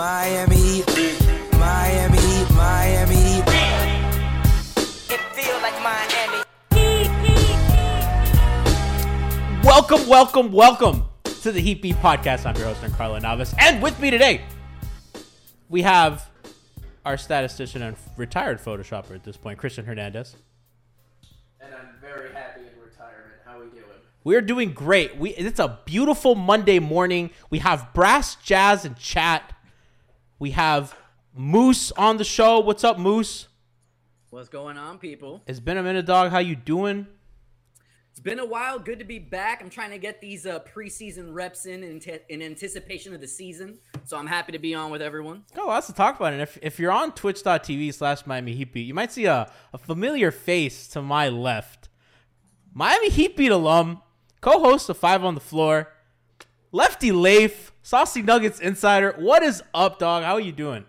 Miami Heat, Miami Heat, Miami Heat. It feel like Miami. Welcome, welcome, welcome to the Heat Beat Podcast. I'm your host, Carlo Navas. And with me today, we have our statistician and retired Photoshopper at this point, Christian Hernandez. and I'm very happy in retirement. How we doing? We're doing great. We it's a beautiful Monday morning. We have brass jazz and chat. We have Moose on the show. What's up, Moose? What's going on, people? It's been a minute, dog. How you doing? It's been a while. Good to be back. I'm trying to get these uh, preseason reps in in, te- in anticipation of the season. So I'm happy to be on with everyone. Got lots to talk about. And if, if you're on twitch.tv slash Miami Heat Beat, you might see a, a familiar face to my left. Miami Heat Beat alum, co host of Five on the Floor, Lefty Leif, Saucy Nuggets Insider. What is up, dog? How are you doing?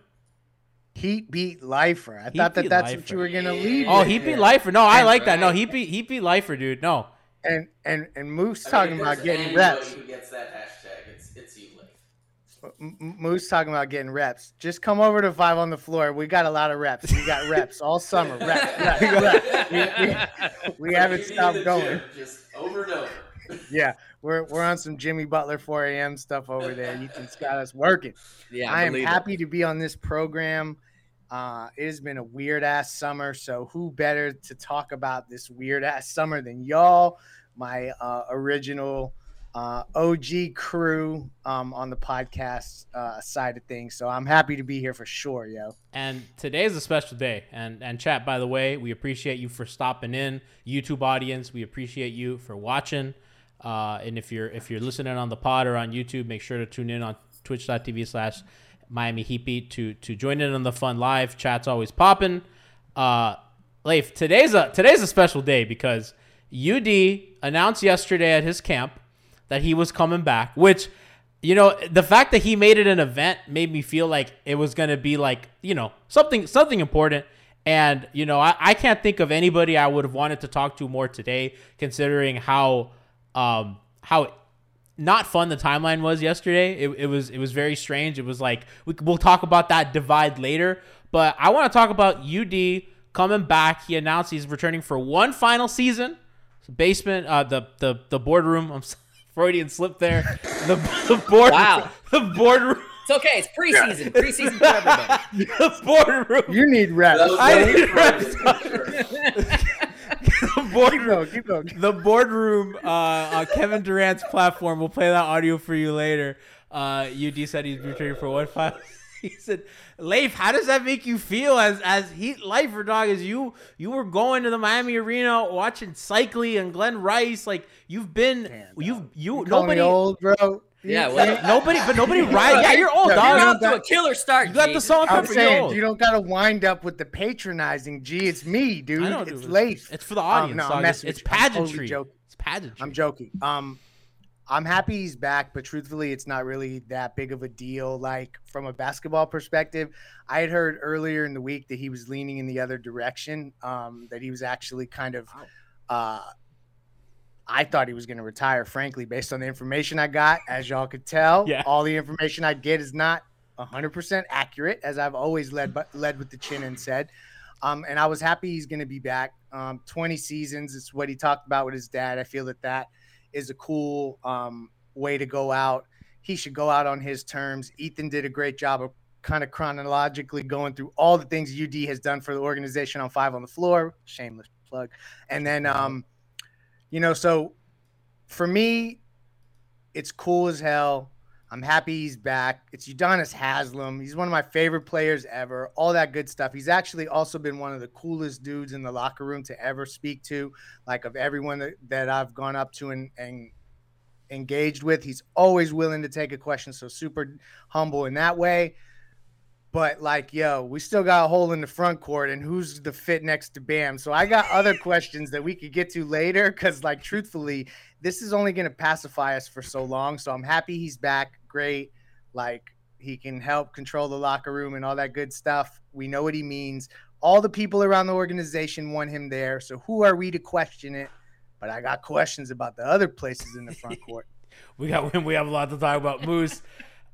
Heat beat lifer. I Heat thought that that's lifer. what you were gonna leave. Oh, with Heat Beat there. Lifer. No, I like that. No, Heat Beat, Heat Beat Lifer, dude. No. And and and Moose I mean, talking about getting reps. Who gets that hashtag? It's it's you, Lake. M- M- Moose talking about getting reps. Just come over to five on the floor. We got a lot of reps. We got reps all summer. Reps, reps, reps. We, we, we haven't Take me to stopped going. gym Just over and over. Yeah, we're we're on some Jimmy Butler 4 a.m. stuff over there. Ethan's got us working. Yeah, I am believe it. happy to be on this program. Uh, it has been a weird ass summer, so who better to talk about this weird ass summer than y'all, my uh, original uh, OG crew um, on the podcast uh, side of things. So I'm happy to be here for sure, yo. And today is a special day. And and chat, by the way, we appreciate you for stopping in. YouTube audience, we appreciate you for watching. Uh, and if you're if you're listening on the pod or on YouTube, make sure to tune in on twitch.tv slash Miami Heat Beat to to join in on the fun live. Chat's always popping. Uh Leif, today's a today's a special day because UD announced yesterday at his camp that he was coming back, which you know, the fact that he made it an event made me feel like it was gonna be like, you know, something something important. And, you know, I, I can't think of anybody I would have wanted to talk to more today, considering how um how not fun the timeline was yesterday. It, it was it was very strange. It was like we, we'll talk about that divide later, but I want to talk about UD coming back. He announced he's returning for one final season. Basement, uh, the the the boardroom. I'm sorry, Freudian slip there. The the board. Wow. The boardroom. It's okay. It's preseason. Preseason for everybody. The boardroom. You need reps. That was I very didn't private, for sure. The keep boardroom. going, keep going. the boardroom uh, on Kevin Durant's platform. We'll play that audio for you later. Uh, UD said he's returning for one final. He said, "Leif, how does that make you feel as as Heat lifer dog? As you you were going to the Miami Arena watching Seikaly and Glen Rice, like you've been you've you, You nobody old, bro. Yeah, well, nobody but nobody right yeah you're old Yeah, You're dog. you off to a killer start. You got the Jason. song I'm cover. You're saying you don't gotta wind up with the patronizing. G, it's me, dude. I know, it's dude. Leif. It's for the Um, audience. no, I'm dog. It's, messing it's with. I'm totally pageantry. joking. It's pageantry. I'm joking. Um, I'm happy he's back, but truthfully, it's not really that big of a deal. Like from a basketball perspective, I had heard earlier in the week that he was leaning in the other direction. Um, that he was actually kind of. Uh, I thought he was going to retire, frankly, based on the information I got. As y'all could tell, Yeah. all the information I get is not 100% accurate, as I've always led but led with the chin and said. Um, and I was happy he's going to be back. Um, 20 seasons is what he talked about with his dad. I feel that that is a cool um, way to go out. He should go out on his terms. Ethan did a great job of kind of chronologically going through all the things UD has done for the organization on Five on the Floor. Shameless plug. And then, um, you know, so for me, it's cool as hell. I'm happy he's back. It's Udonis Haslam. He's one of my favorite players ever. All that good stuff. He's actually also been one of the coolest dudes in the locker room to ever speak to. Like of everyone that, that I've gone up to and, and engaged with, he's always willing to take a question. So super humble in that way. But like, yo, we still got a hole in the front court, and who's the fit next to Bam? So I got other questions that we could get to later, because like, truthfully, this is only going to pacify us for so long. So I'm happy he's back. Great, like he can help control the locker room and all that good stuff. We know what he means. All the people around the organization want him there. So who are we to question it? But I got questions about the other places in the front court. We got we have a lot to talk about. Moose,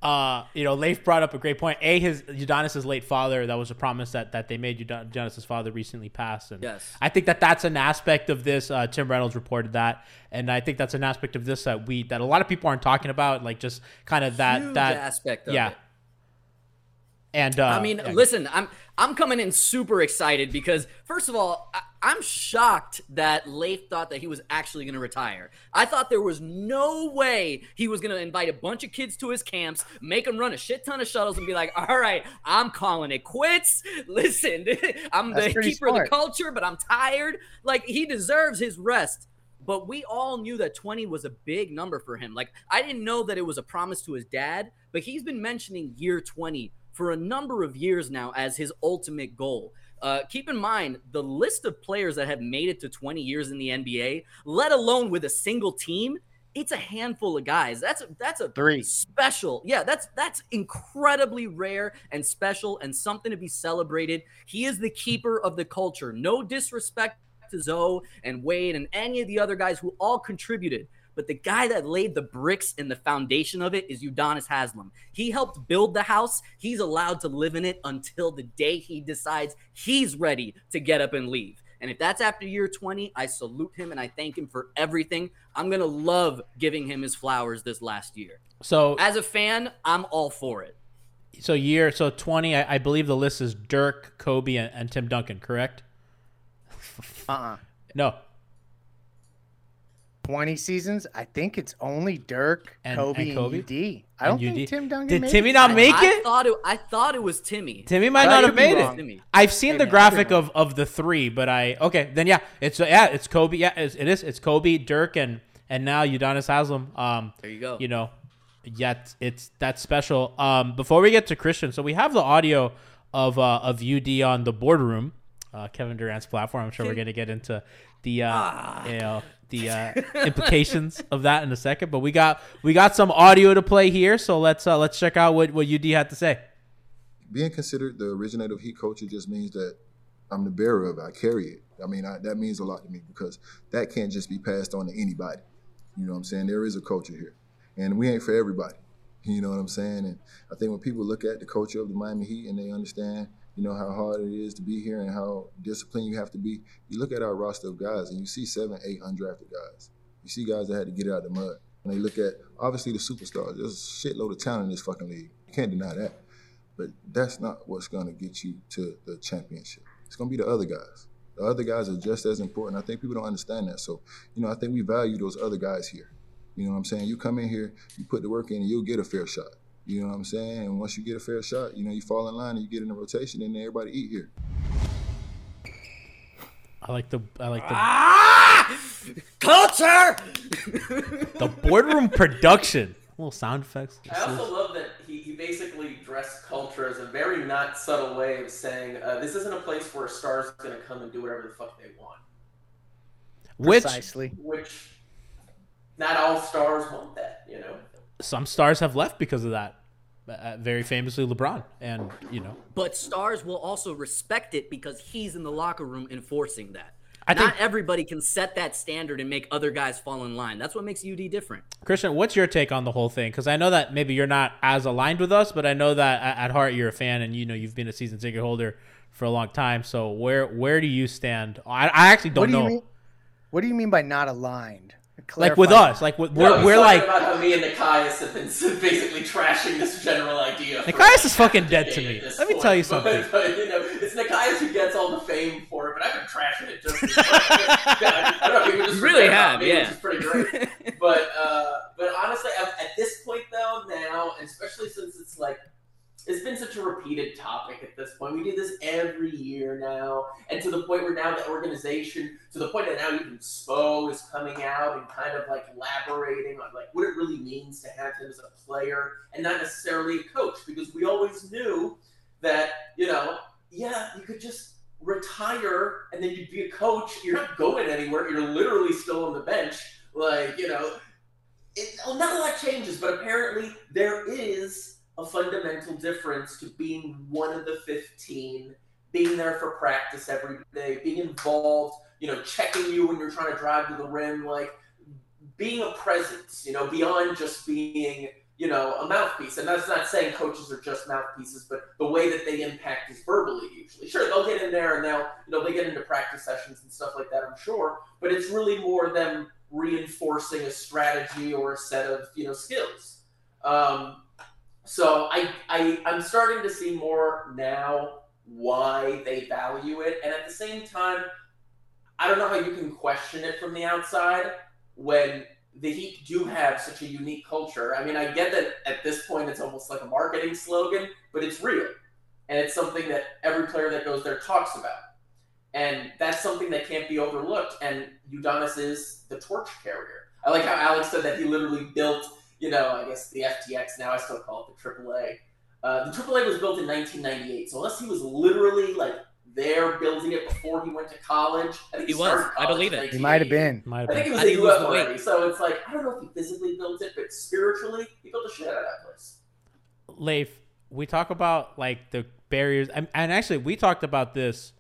uh, you know, Leif brought up a great point. A, his Udonis's late father. That was a promise that that they made. Udon- Udonis's father recently passed, and Yes. I think that that's an aspect of this. Uh, Tim Reynolds reported that, and I think that's an aspect of this that we that a lot of people aren't talking about. Like just kind of that Huge that aspect of yeah. it. And uh, I mean, yeah. listen, I'm I'm coming in super excited because first of all, I, I'm shocked that Leif thought that he was actually going to retire. I thought there was no way he was going to invite a bunch of kids to his camps, make them run a shit ton of shuttles, and be like, "All right, I'm calling it quits. Listen, I'm That's the keeper of the culture, but I'm tired. Like he deserves his rest." But we all knew that 20 was a big number for him. Like, I didn't know that it was a promise to his dad, but he's been mentioning year 20 for a number of years now as his ultimate goal. Uh, keep in mind the list of players that have made it to 20 years in the NBA, let alone with a single team. It's a handful of guys. That's a, that's a Three. special. Yeah, that's that's incredibly rare and special and something to be celebrated. He is the keeper of the culture. No disrespect to Zo and Wade and any of the other guys who all contributed. But the guy that laid the bricks in the foundation of it is Udonis Haslam. He helped build the house. He's allowed to live in it until the day he decides he's ready to get up and leave. And if that's after year 20, I salute him and I thank him for everything. I'm going to love giving him his flowers this last year. so As a fan, I'm all for it. so year so twenty. I, I believe the list is Dirk, Kobe, and, and Tim Duncan. Correct? Uh-uh. No. 20 seasons. I think it's only Dirk, And- Kobe, and and, UD. I don't And think UD? Tim Duncan Did made Timmy it. not I- make I, it? thought it. I thought it was Timmy. Timmy might not have made wrong. it. Timmy. I've seen Hey, the man, graphic of, of the three, but I okay then yeah it's yeah it's Kobe yeah it's, it is it's Kobe Dirk and and now Udonis Haslam um There you go. you know yet it's that's special um before we get to Christian so we have the audio of uh of UD on the boardroom uh Kevin Durant's platform I'm sure we're gonna get into the uh Ah. you know the uh implications of that in a second but we got we got some audio to play here so let's uh let's check out what what UD had to say. being considered the originator of heat culture just means that I'm the bearer of it. I carry it. I mean, I, that means a lot to me because that can't just be passed on to anybody. You know what I'm saying? There is a culture here, and we ain't for everybody. You know what I'm saying? And I think when people look at the culture of the Miami Heat and they understand, you know, how hard it is to be here and how disciplined you have to be, you look at our roster of guys and you see seven, eight undrafted guys. You see guys that had to get out of the mud. And they look at obviously the superstars. There's a shitload of talent in this fucking league. You can't deny that. But that's not what's going to get you to the championship. It's going to be the other guys. The other guys are just as important. I think people don't understand that. So, you know, I think we value those other guys here. You know what I'm saying? You come in here, you put the work in, and you'll get a fair shot. You know what I'm saying? And once you get a fair shot, you know, you fall in line and you get in the rotation, and everybody eat here. I like the I like the Ah! Culture. the boardroom production. Little sound effects. I also love that he, he basically dressed culture as a very not subtle way of saying uh, this isn't a place where a star's going to come and do whatever the fuck they want. Which Precisely. Which not all stars want that, you know. Some stars have left because of that. Uh, very famously, LeBron, and you know, But stars will also respect it because he's in the locker room enforcing that. I Not think- everybody can set that standard and make other guys fall in line. That's what makes UD different. Christian, what's your take on the whole thing? Because I know that maybe you're not as aligned with us, but I know that at at heart you're a fan, and you know you've been a season ticket holder for a long time. So where where do you stand? I, I actually don't What do know. you mean? What do you mean by not aligned? Like with us, like we're he's we're talking like about how me and Nikias have been basically trashing this general idea. Nikias is fucking dead to me. at this Let me point. tell you something. But, you know, it's Nikias who gets all the fame for it, but I've been trashing it just. as. I don't know people just really have, me, yeah. Which is pretty great. but uh, but honestly, at, at this point though, now, especially since it's like it's been such a repeated topic at this point. We do this every year now, and to the point where now the organization, to the point that now even Spo is coming out and kind of like elaborating on like what it really means to have him as a player and not necessarily a coach, because we always knew that you know, yeah, you could just retire and then you'd be a coach. You're not going anywhere. You're literally still on the bench. Like you know, it, not a lot changes, but apparently there is a fundamental difference to being one of the 15, being there for practice every day, being involved, you know, checking you when you're trying to drive to the rim, like being a presence, you know, beyond just being, you know, a mouthpiece. And that's not saying coaches are just mouthpieces, but the way that they impact is verbally usually. Sure, they'll get in there and they'll, you know, they get into practice sessions and stuff like that, I'm sure, but it's really more them reinforcing a strategy or a set of, you know, skills. Um, so I, I I'm starting to see more now why they value it, and at the same time, I don't know how you can question it from the outside when the Heat do have such a unique culture. I mean, I get that at this point it's almost like a marketing slogan, but it's real, and it's something that every player that goes there talks about, and that's something that can't be overlooked. And Udonis is the torch carrier. I like how Alex said that he literally built you know, I guess the FTX now I still call it the AAA. Uh, the AAA was built in 1998, so unless he was literally like there building it before he went to college, I think He he, was. started I believe it. He might have been. might have I think been. he was I a he UF the weight. already, so it's like I don't know if he physically built it, but spiritually he built the shit out of that place. Leif, we talk about like the barriers, and, and actually we talked about this,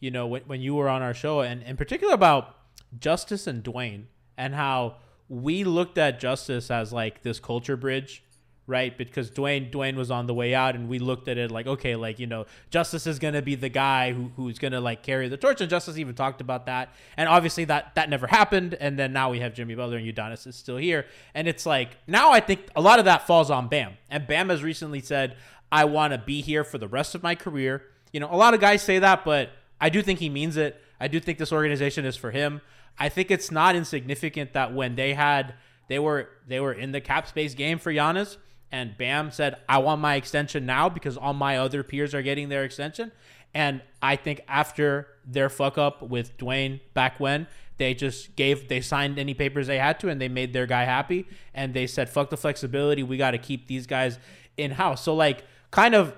you know, when, when you were on our show, and in particular about Justise and Dwyane, and how we looked at Justise as like this culture bridge, right? Because Dwyane Dwyane was on the way out, and we looked at it like, okay, like you know, Justise is gonna be the guy who, who's gonna like carry the torch, and Justise even talked about that, and obviously that that never happened, and then now we have Jimmy Butler and Udonis is still here, and it's like now I think a lot of that falls on Bam, and Bam has recently said, I want to be here for the rest of my career. You know, a lot of guys say that, but I do think he means it. I do think this organization is for him. I think it's not insignificant that when they had they were they were in the cap space game for Giannis and Bam said, I want my extension now because all my other peers are getting their extension. And I think after their fuck up with Dwyane back when, they just gave they signed any papers they had to and they made their guy happy and they said, fuck the flexibility. We got to keep these guys in house. So like kind of,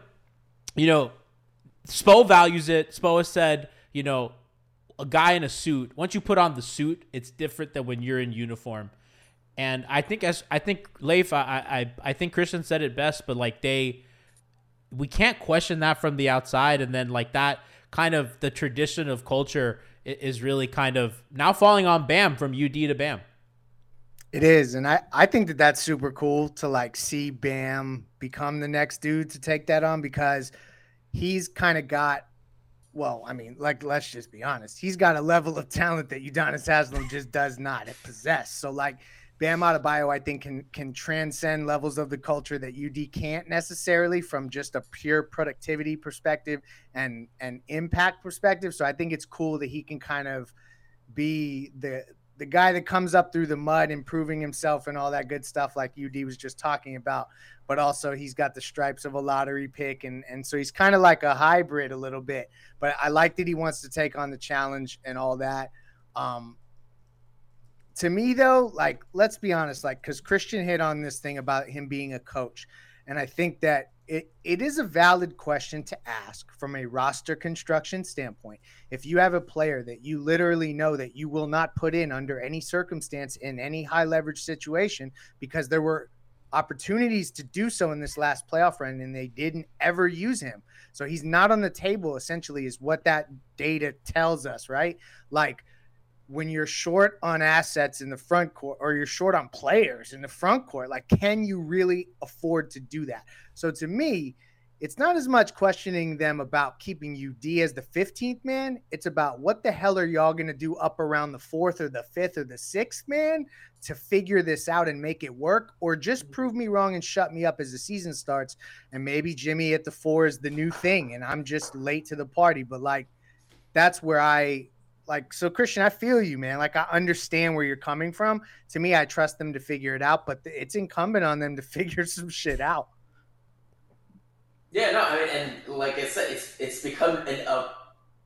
you know, Spo values it. Spo has said, you know, a guy in a suit, once you put on the suit, it's different than when you're in uniform. And I think as I think Leif, I I I think Christian said it best, but like they we can't question that from the outside and then like that kind of the tradition of culture is really kind of now falling on Bam from UD to Bam. It is, and I I think that that's super cool to like see Bam become the next dude to take that on because he's kind of got. Well, I mean, like let's just be honest. He's got a level of talent that Udonis Haslam just does not possess. So like Bam Adebayo, I think can can transcend levels of the culture that UD can't necessarily from just a pure productivity perspective and and impact perspective. So I think it's cool that he can kind of be the the guy that comes up through the mud, improving himself and all that good stuff, like UD was just talking about. But also, he's got the stripes of a lottery pick, and and so he's kind of like a hybrid a little bit. But I like that he wants to take on the challenge and all that. Um, to me, though, like let's be honest, like because Christian hit on this thing about him being a coach, and I think that it, it is a valid question to ask from a roster construction standpoint. If you have a player that you literally know that you will not put in under any circumstance in any high leverage situation because there were opportunities to do so in this last playoff run and they didn't ever use him. So he's not on the table essentially is what that data tells us, right? Like when you're short on assets in the front court or you're short on players in the front court, like can you really afford to do that? So to me, it's not as much questioning them about keeping UD as the 15th man. It's about what the hell are y'all going to do up around the fourth or the fifth or the sixth man to figure this out and make it work, or just mm-hmm. prove me wrong and shut me up as the season starts. And maybe Jimmy at the four is the new thing and I'm just late to the party. But like, that's where I like so christian i feel you man like i understand where you're coming from to me i trust them to figure it out but it's incumbent on them to figure some shit out Yeah, no, I mean, and like I said, it's it's become an, a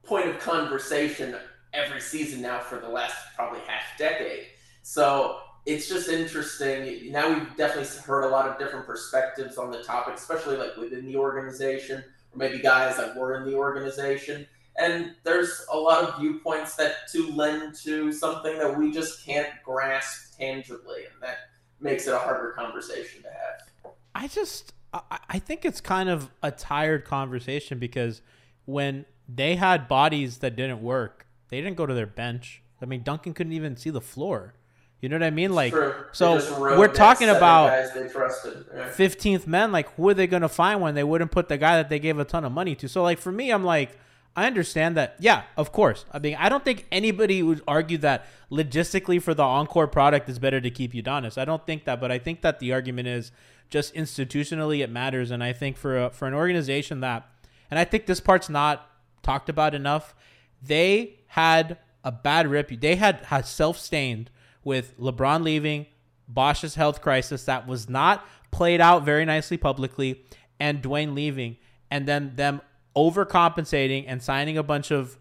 point of conversation every season now for the last probably half decade. So it's just interesting. Now we've definitely heard a lot of different perspectives on the topic, especially like within the organization, or maybe guys that were in the organization. And there's a lot of viewpoints that to lend to something that we just can't grasp tangibly, and that makes it a harder conversation to have. I just I, I think it's kind of a tired conversation because when they had bodies that didn't work, they didn't go to their bench. I mean, Duncan couldn't even see the floor. You know what I mean? Like, True. So we're talking about guys they trusted. Yeah. 15th men. Like, who are they going to find when they wouldn't put the guy that they gave a ton of money to? So, like, for me, I'm like, I understand that. Yeah, of course. I mean, I don't think anybody would argue that logistically for the encore product is better to keep Udonis. I don't think that, but I think that the argument is just institutionally it matters. And I think for a, for an organization that, and I think this part's not talked about enough, they had a bad rep. They had, had self-stained with LeBron leaving, Bosh's health crisis that was not played out very nicely publicly, and Dwyane leaving, and then them overcompensating and signing a bunch of,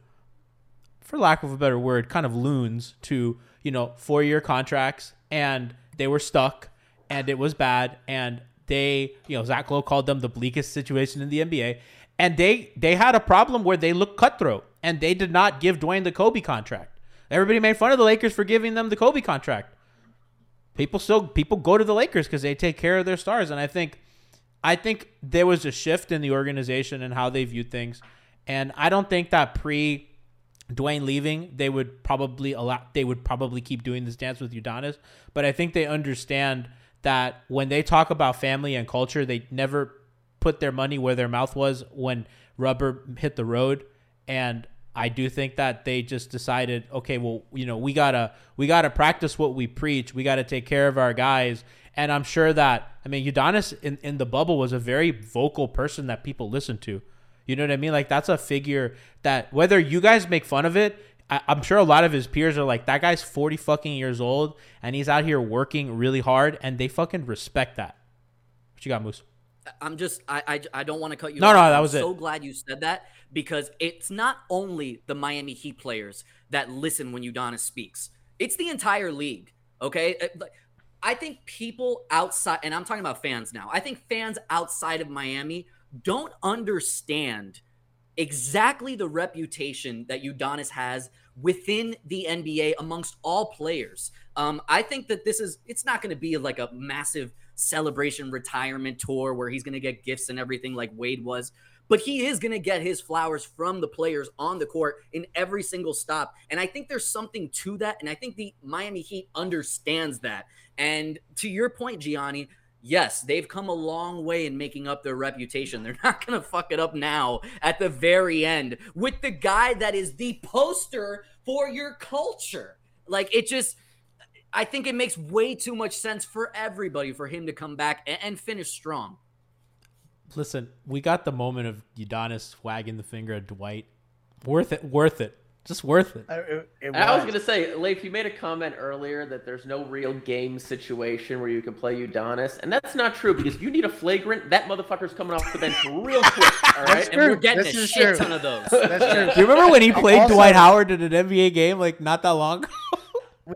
for lack of a better word, kind of loons to, you know, four year contracts, and they were stuck, and it was bad, and they, you know, Zach Lowe called them the bleakest situation in the NBA, and they they had a problem where they looked cutthroat, and they did not give Dwyane the Kobe contract. Everybody made fun of the Lakers for giving them the Kobe contract. People still people go to the Lakers because they take care of their stars, and I think I think there was a shift in the organization and how they viewed things, and I don't think that pre Dwyane leaving they would probably allow they would probably keep doing this dance with Udonis, but I think they understand that when they talk about family and culture, they never put their money where their mouth was when rubber hit the road, and I do think that they just decided, okay, well, you know, we gotta we gotta practice what we preach. We gotta take care of our guys. And I'm sure that I mean Udonis in, in the bubble was a very vocal person that people listen to. You know what I mean? Like that's a figure that whether you guys make fun of it, I, I'm sure a lot of his peers are like, that guy's 40 fucking years old and he's out here working really hard and they fucking respect that. What you got, Moose? I'm just I I, I don't want to cut you. No, off. no, that I'm was it. So glad you said that because it's not only the Miami Heat players that listen when Udonis speaks. It's the entire league. Okay, I think people outside, and I'm talking about fans now. I think fans outside of Miami don't understand exactly the reputation that Udonis has within the NBA amongst all players. Um, I think that this is it's not going to be like a massive celebration retirement tour where he's going to get gifts and everything like Wade was, but he is going to get his flowers from the players on the court in every single stop. And I think there's something to that. And I think the Miami Heat understands that. And to your point, Gianni, yes, they've come a long way in making up their reputation. They're not going to fuck it up now at the very end with the guy that is the poster for your culture. Like it just, I think it makes way too much sense for everybody for him to come back and, finish strong. Listen, we got the moment of Udonis wagging the finger at Dwight. Worth it, worth it, just worth it. Uh, it- it And I was gonna say, Leif, you made a comment earlier that there's no real game situation where you can play Udonis, and that's not true because you need a flagrant, that motherfucker's coming off the bench real quick. All right, And we're getting This a is shit true. ton of those. That's true. Do you remember when he played Also- Dwight Howard in an NBA game like not that long ago?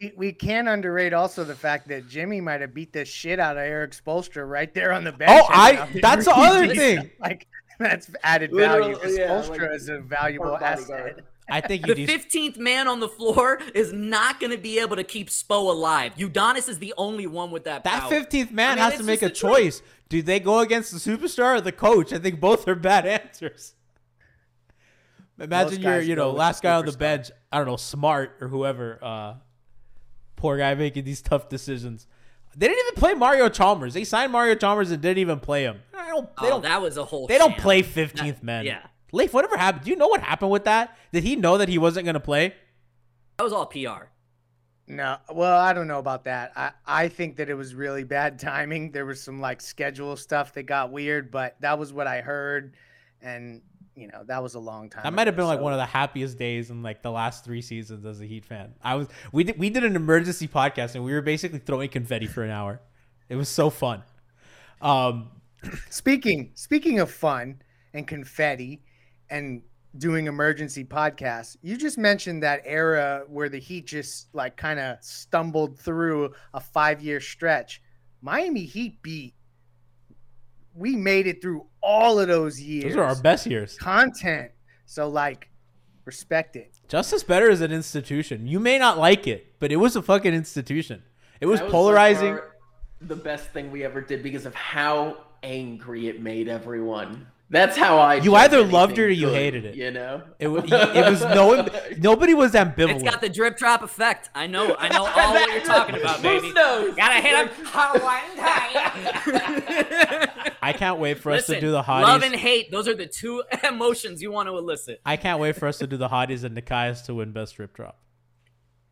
We, we can't underrate also the fact that Jimmy might have beat the shit out of Erik Spoelstra right there on the bench. Oh, I- that's the other thing. Like that's added value. Literally, because yeah, Spoelstra like, is a valuable asset. I think you The do. 15th man on the floor is not going to be able to keep Spo alive. Udonis is the only one with that That fifteenth man I mean, has to make a just the truth. choice. Do they go against the superstar or the coach? I think both are bad answers. Imagine Most you're, you know, last guy on the bench. I don't know, smart or whoever. Uh, poor guy making these tough decisions. They didn't even play Mario Chalmers. They signed Mario Chalmers and didn't even play him. I don't. They Oh, don't. that was a whole. they don't play fifteenth That- men. Yeah, Leif, whatever happened? Do you know what happened with that? Did he know that he wasn't going to play? that was all PR. No, well, I don't know about that. I, I think that it was really bad timing. There was some like schedule stuff that got weird, but that was what I heard, and you know that was a long time. That might have been like one of the happiest days in like the last three seasons as a Heat fan. I was we did we did an emergency podcast and we were basically throwing confetti for an hour. It was so fun. Um, Speaking speaking of fun and confetti and doing emergency podcasts, you just mentioned that era where the Heat just like kind of stumbled through a five year stretch. Miami Heat beat. We made it through all of those years. those are our best years. content. So like, respect it. Justice Better is an institution. You may not like it, but it was a fucking institution. It was That by polarizing. far the best thing we ever did because of how angry it made everyone. That's how I. You either loved it or you good, hated it. You know. It, wa- it was no nobody was ambivalent. It's got the drip drop effect. I know. I know all what you're talking about, baby. Who knows? Gotta hit him. I can't wait for us to do the hotties. love and hate. Those are the two emotions you want to elicit. I can't wait for us to do the hotties and Nikias to win best strip drop.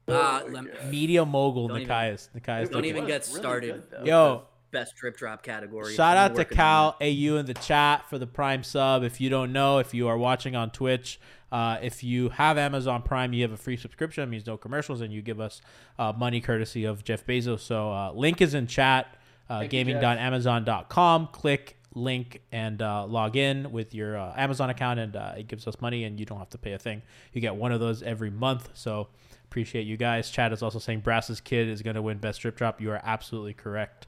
Uh, lem- Media mogul Don't even- Nikias. Nikias. don't even it. get really started. good. Yo, Best drip drop category. Shout out to Cal AU in the chat for the Prime sub. If you don't know, if you are watching on Twitch, uh, if you have Amazon Prime, you have a free subscription. It means no commercials, and you give us uh, money courtesy of Jeff Bezos. So uh, link is in chat. Uh, Thank you, gaming.amazon.com. Click link and uh, log in with your uh, Amazon account, and uh, it gives us money, and you don't have to pay a thing. You get one of those every month. So appreciate you guys. Chad is also saying Brass's kid is going to win best strip drop. You are absolutely correct.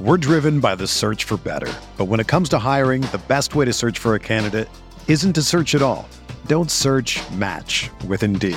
We're driven by the search for better. But when it comes to hiring, the best way to search for a candidate isn't to search at all. Don't search match with Indeed.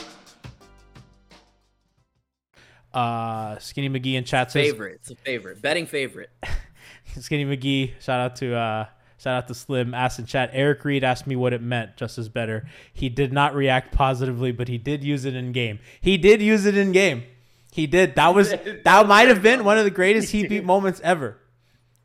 Uh, Skinny McGee in chat says Favorite. It's a favorite. Betting favorite. Skinny McGee. Shout out to uh, shout out to Slim. Asked in chat. Eric Reid asked me what it meant. Just as better. He did not react positively, but he did use it in game. He did use it in game. He did. That was that might have been one of the greatest Heat beat moments ever.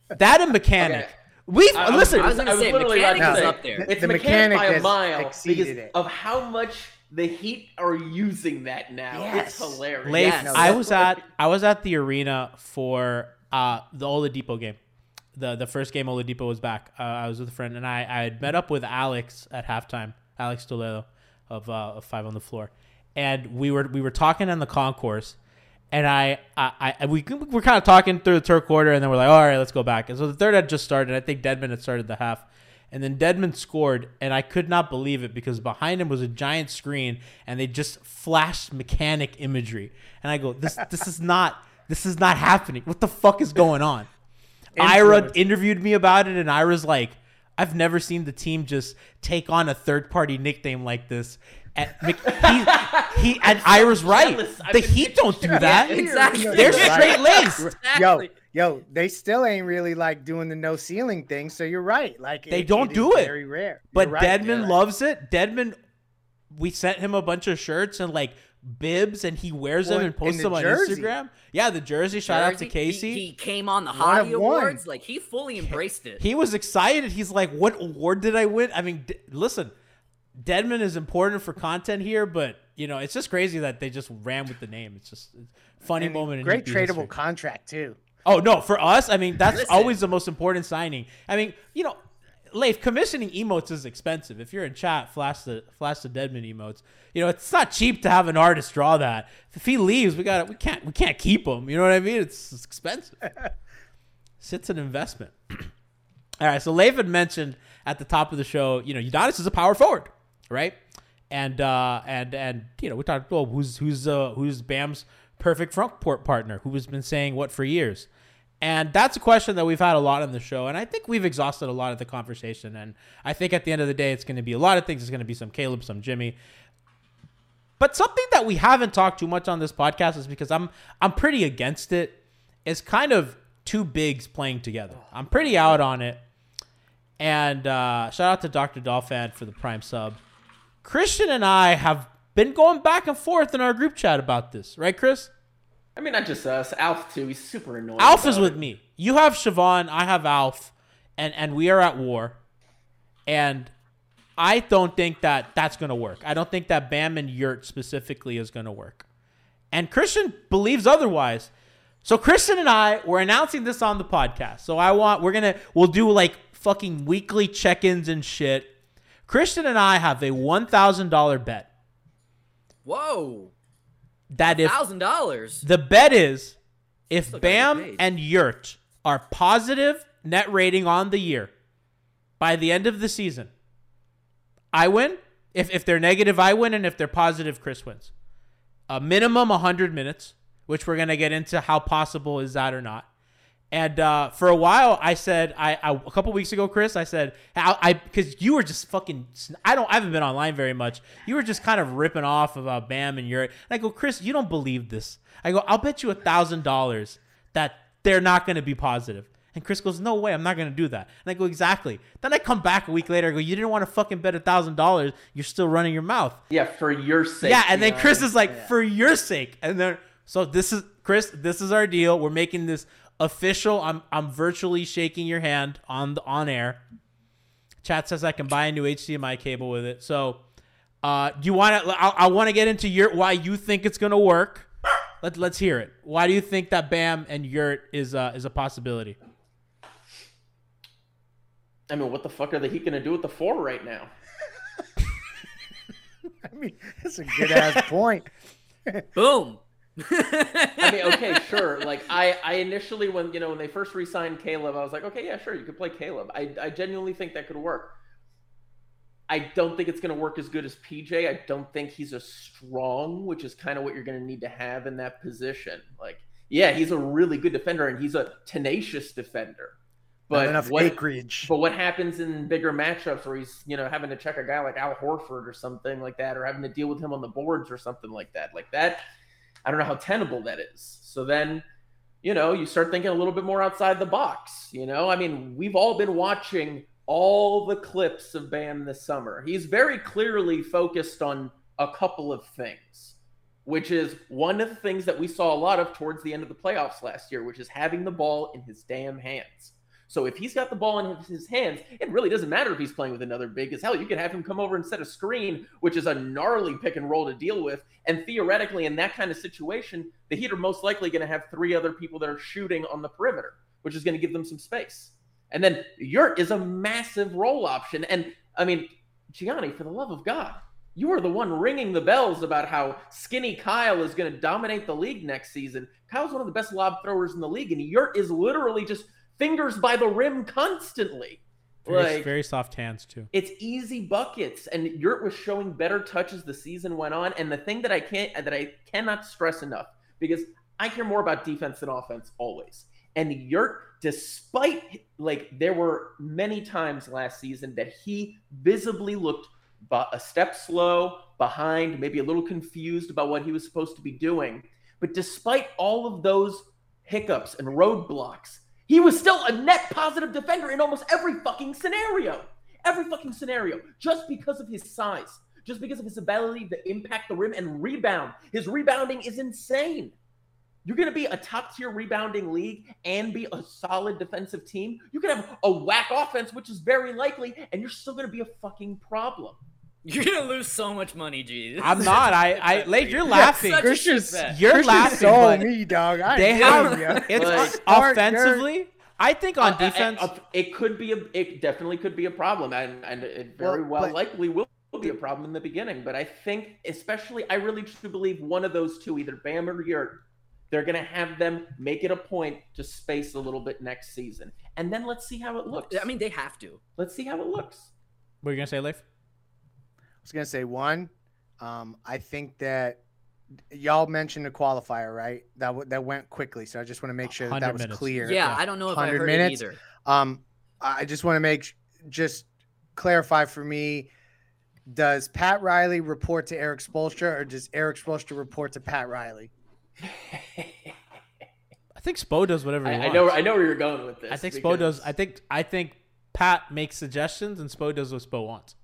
That and mechanic. Okay. We I- I listen. I was gonna say, literally about to mechanic is say, up there. It's The mechanic, mechanic by a mile because it. of how much the Heat are using that now. Yes. It's hilarious. Leif, Yes. I was at I was at the arena for uh, the Oladipo game. The the first game Oladipo was back. Uh, I was with a friend and I, I had met up with Alex at halftime. Alex Toledo of, uh, of Five on the Floor, and we were we were talking in the concourse. And I, I, I we we're kind of talking through the third quarter, and then we're like, all right, let's go back. And so the third had just started. I think Dedmon had started the half, and then Dedmon scored, and I could not believe it because behind him was a giant screen, and they just flashed mechanic imagery, and I go, this this is not this is not happening. What the fuck is going on? Ira interviewed me about it, and Ira's like, I've never seen the team just take on a third party nickname like this. And Mc- he, he and Ira's right. The Heat don't do that. Exactly. They're straight laced. Yo, Exactly. yo, they still ain't really like doing the no ceiling thing. So you're right. Like They it- don't it do it. Very rare. But You're right, Dedmon you're right. loves it. Dedmon, we sent him a bunch of shirts and like bibs, and he wears them and posts and them on jersey. Instagram. Yeah, the jersey. Shout out to Casey. He, he came on the One Hottie. Awards. Like he fully embraced it. He was excited. He's like, "What award did I win?" I mean, d- listen, Dedmon is important for content here, but you know, it's just crazy that they just ran with the name. It's just it's funny moment. Great tradable history. contract too. Oh no, for us, I mean, that's Listen. always the most important signing. I mean, you know, Leif, commissioning emotes is expensive. If you're in chat, flash the flash the Dedmon emotes. You know, it's not cheap to have an artist draw that. If he leaves, we got we can't we can't keep him. You know what I mean? It's, it's expensive. it's an investment. All right, so Leif had mentioned at the top of the show, you know, Udonis is a power forward, right? And uh and and you know, we talked well, who's who's uh who's Bam's perfect front court partner, who has been saying what for years. And that's a question that we've had a lot on the show, and I think we've exhausted a lot of the conversation. And I think at the end of the day, it's going to be a lot of things. It's going to be some Caleb, some Jimmy, but something that we haven't talked too much on this podcast is because I'm I'm pretty against it. it. Is kind of two bigs playing together. I'm pretty out on it. And uh, shout out to Dr. Dolphin for the prime sub. Christian and I have been going back and forth in our group chat about this, right, Chris? I mean, not just us. Alf too. He's super annoying. Alf is with it. me. You have Siobhan, I have Alf, and and we are at war. And I don't think that that's going to work. I don't think that Bam and Yurt specifically is going to work. And Christian believes otherwise. So Christian and I we're announcing this on the podcast. So I want we're gonna we'll do like fucking weekly check-ins and shit. Christian and I have a one thousand dollar bet Whoa, that if thousand dollars. the bet is if Still Bam and Yurt are positive net rating on the year by the end of the season, I win. If, if they're negative, I win. And if they're positive, Chris wins. A minimum 100 minutes, which we're going to get into how possible is that or not. And uh, for a while, I said, I, I a couple weeks ago, Chris, I said, I because you were just fucking, I don't, I haven't been online very much. You were just kind of ripping off about Bam and Yurt. And I go, Chris, you don't believe this. I go, I'll bet you a thousand dollars that they're not going to be positive. And Chris goes, No way, I'm not going to do that. And I go, Exactly. Then I come back a week later. I go, You didn't want to fucking bet a thousand dollars. You're still running your mouth. Yeah, for your sake. Yeah, and then Keanu. Chris is like, for your sake. And then so this is Chris, this is our deal. We're making this official. I'm I'm virtually shaking your hand on the on air. Chat says I can buy a new HDMI cable with it. So uh do you want to I, I want to get into your why you think it's going to work. Let, let's hear it. Why do you think that Bam and Yurt is uh, is a possibility? I mean, what the fuck are the Heat gonna do with the four right now? I mean, that's a good ass point. Boom. I mean, okay, sure. Like I, I initially when you know when they first re-signed Caleb, I was like, okay, yeah, sure, you could play Caleb. I, I genuinely think that could work. I don't think it's going to work as good as PJ. I don't think he's as strong, which is kind of what you're going to need to have in that position. Like, yeah, he's a really good defender and he's a tenacious defender. Not But enough what, acreage. but what happens in bigger matchups where he's, you know, having to check a guy like Al Horford or something like that, or having to deal with him on the boards or something like that, like that, I don't know how tenable that is. So then, you know, you start thinking a little bit more outside the box. You know, I mean, we've all been watching all the clips of Bam this summer. He's very clearly focused on a couple of things, which is one of the things that we saw a lot of towards the end of the playoffs last year, which is having the ball in his damn hands. So if he's got the ball in his hands, it really doesn't matter if he's playing with another big as hell. You could have him come over and set a screen, which is a gnarly pick and roll to deal with. And theoretically, in that kind of situation, the Heat are most likely going to have three other people that are shooting on the perimeter, which is going to give them some space. And then Yurt is a massive roll option. And I mean, Gianni, for the love of God, you are the one ringing the bells about how skinny Kyle is going to dominate the league next season. Kyle's one of the best lob throwers in the league, and Yurt is literally just fingers by the rim constantly. Very, Like very soft hands too. it's easy buckets, and Yurt was showing better touch as the season went on. And the thing that I can't that I cannot stress enough because I care more about defense than offense always. And Yurt, despite like there were many times last season that he visibly looked a step slow, behind, maybe a little confused about what he was supposed to be doing. But despite all of those hiccups and roadblocks, he was still a net positive defender in almost every fucking scenario. Every fucking scenario, just because of his size, just because of his ability to impact the rim and rebound. His rebounding is insane. You're going to be a top tier rebounding league and be a solid defensive team. You can have a whack offense, which is very likely, and you're still going to be a fucking problem. You're gonna lose so much money, Jesus. I'm not. such a I, shit I, bet Leif, you're you. laughing. Such a Christian's- shit. You're Christian laughing, sold but me, dog. I They ain't have kidding ya. it's Like- offensively. I think on Uh, uh, defense. uh, it could be a, it definitely could be a problem, and and it very Well, well, but- likely will be a problem in the beginning. But I think, especially, I really truly believe one of those two, either Bam or Yurt, they're going to have them make it a point to space a little bit next season, and then let's see how it looks. I mean, they have to. let's see how it looks. what are you gonna say, Leif? I was gonna say one. Um, I think that y'all mentioned the qualifier, right? That w- that went quickly, so I just want to make sure that, that was minutes. clear. Yeah, I don't know if I 100 heard minutes? it either. Um, I just want to make sh- just clarify for me. Does Pat Riley report to Erik Spoelstra, or does Erik Spoelstra report to Pat Riley? I think Spo does whatever he I, I know I know where you're going with this. I think Spo does. I think I think Pat makes suggestions and Spo does what Spo wants.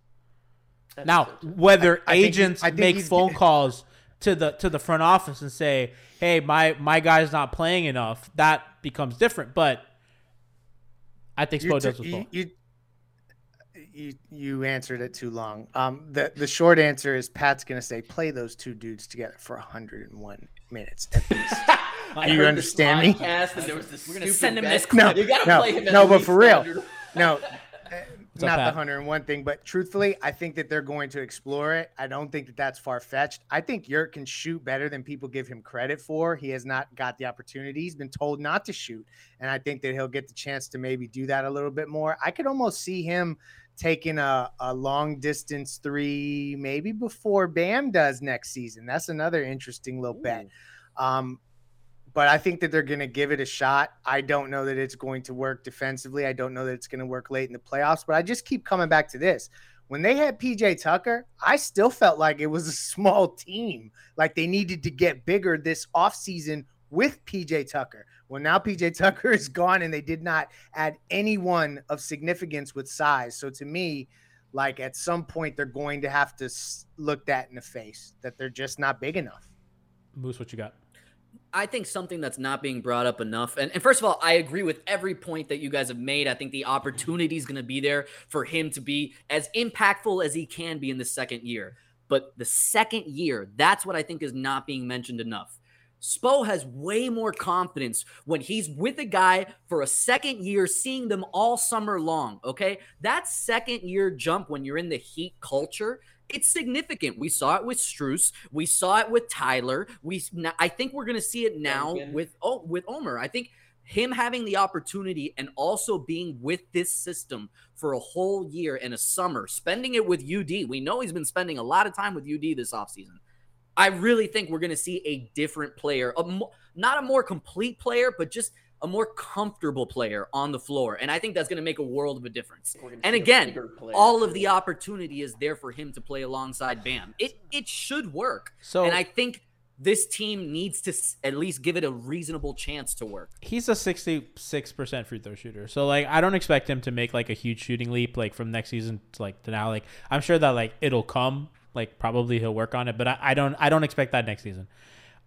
That's Now, so true. whether I think he's- agents I think make phone calls to the to the front office and say, "Hey, my my guy's not playing enough," that becomes different. But I think You Spo t- does what's you, you, you you answered it too long. Um, the the short answer is Pat's gonna say play those two dudes together for 101 minutes at least. You understand me? podcast and there was this We're gonna send him bet. this No, You gotta no, play him no, but for real. 100. No, uh, up, not the 101 thing, but truthfully, I think that they're going to explore it. I don't think that that's far fetched. I think Yurt can shoot better than people give him credit for. He has not got the opportunity. He's been told not to shoot. And I think that he'll get the chance to maybe do that a little bit more. I could almost see him taking a, a long distance three, maybe before Bam does next season. That's another interesting little bet. Um, but I think that they're going to give it a shot. I don't know that it's going to work defensively. I don't know that it's going to work late in the playoffs, but I just keep coming back to this. When they had PJ Tucker, I still felt like it was a small team. Like they needed to get bigger this offseason with PJ Tucker. Well, now PJ Tucker is gone and they did not add anyone of significance with size. So to me, like at some point, they're going to have to look that in the face that they're just not big enough. Moose, what you got? I think something that's not being brought up enough. And, and first of all, I agree with every point that you guys have made. I think the opportunity is going to be there for him to be as impactful as he can be in the second year. But the second year, that's what I think is not being mentioned enough. Spo has way more confidence when he's with a guy for a second year, seeing them all summer long. Okay. That second year jump when you're in the heat culture, it's significant. We saw it with Strus. We saw it with Tyler. We, I think we're going to see it now Duncan. with oh, with Omer. I think him having the opportunity and also being with this system for a whole year and a summer, spending it with UD. We know he's been spending a lot of time with UD this offseason. I really think we're going to see a different player, a mo- not a more complete player, but just a more comfortable player on the floor. And I think that's going to make a world of a difference. And again, all of the opportunity is there for him to play alongside Bam. It it should work. So and I think this team needs to at least give it a reasonable chance to work. he's a 66% free throw shooter. So like I don't expect him to make like a huge shooting leap like from next season to like to now. Like I'm sure that like it'll come. Like probably he'll work on it, but I, I don't I don't expect that next season.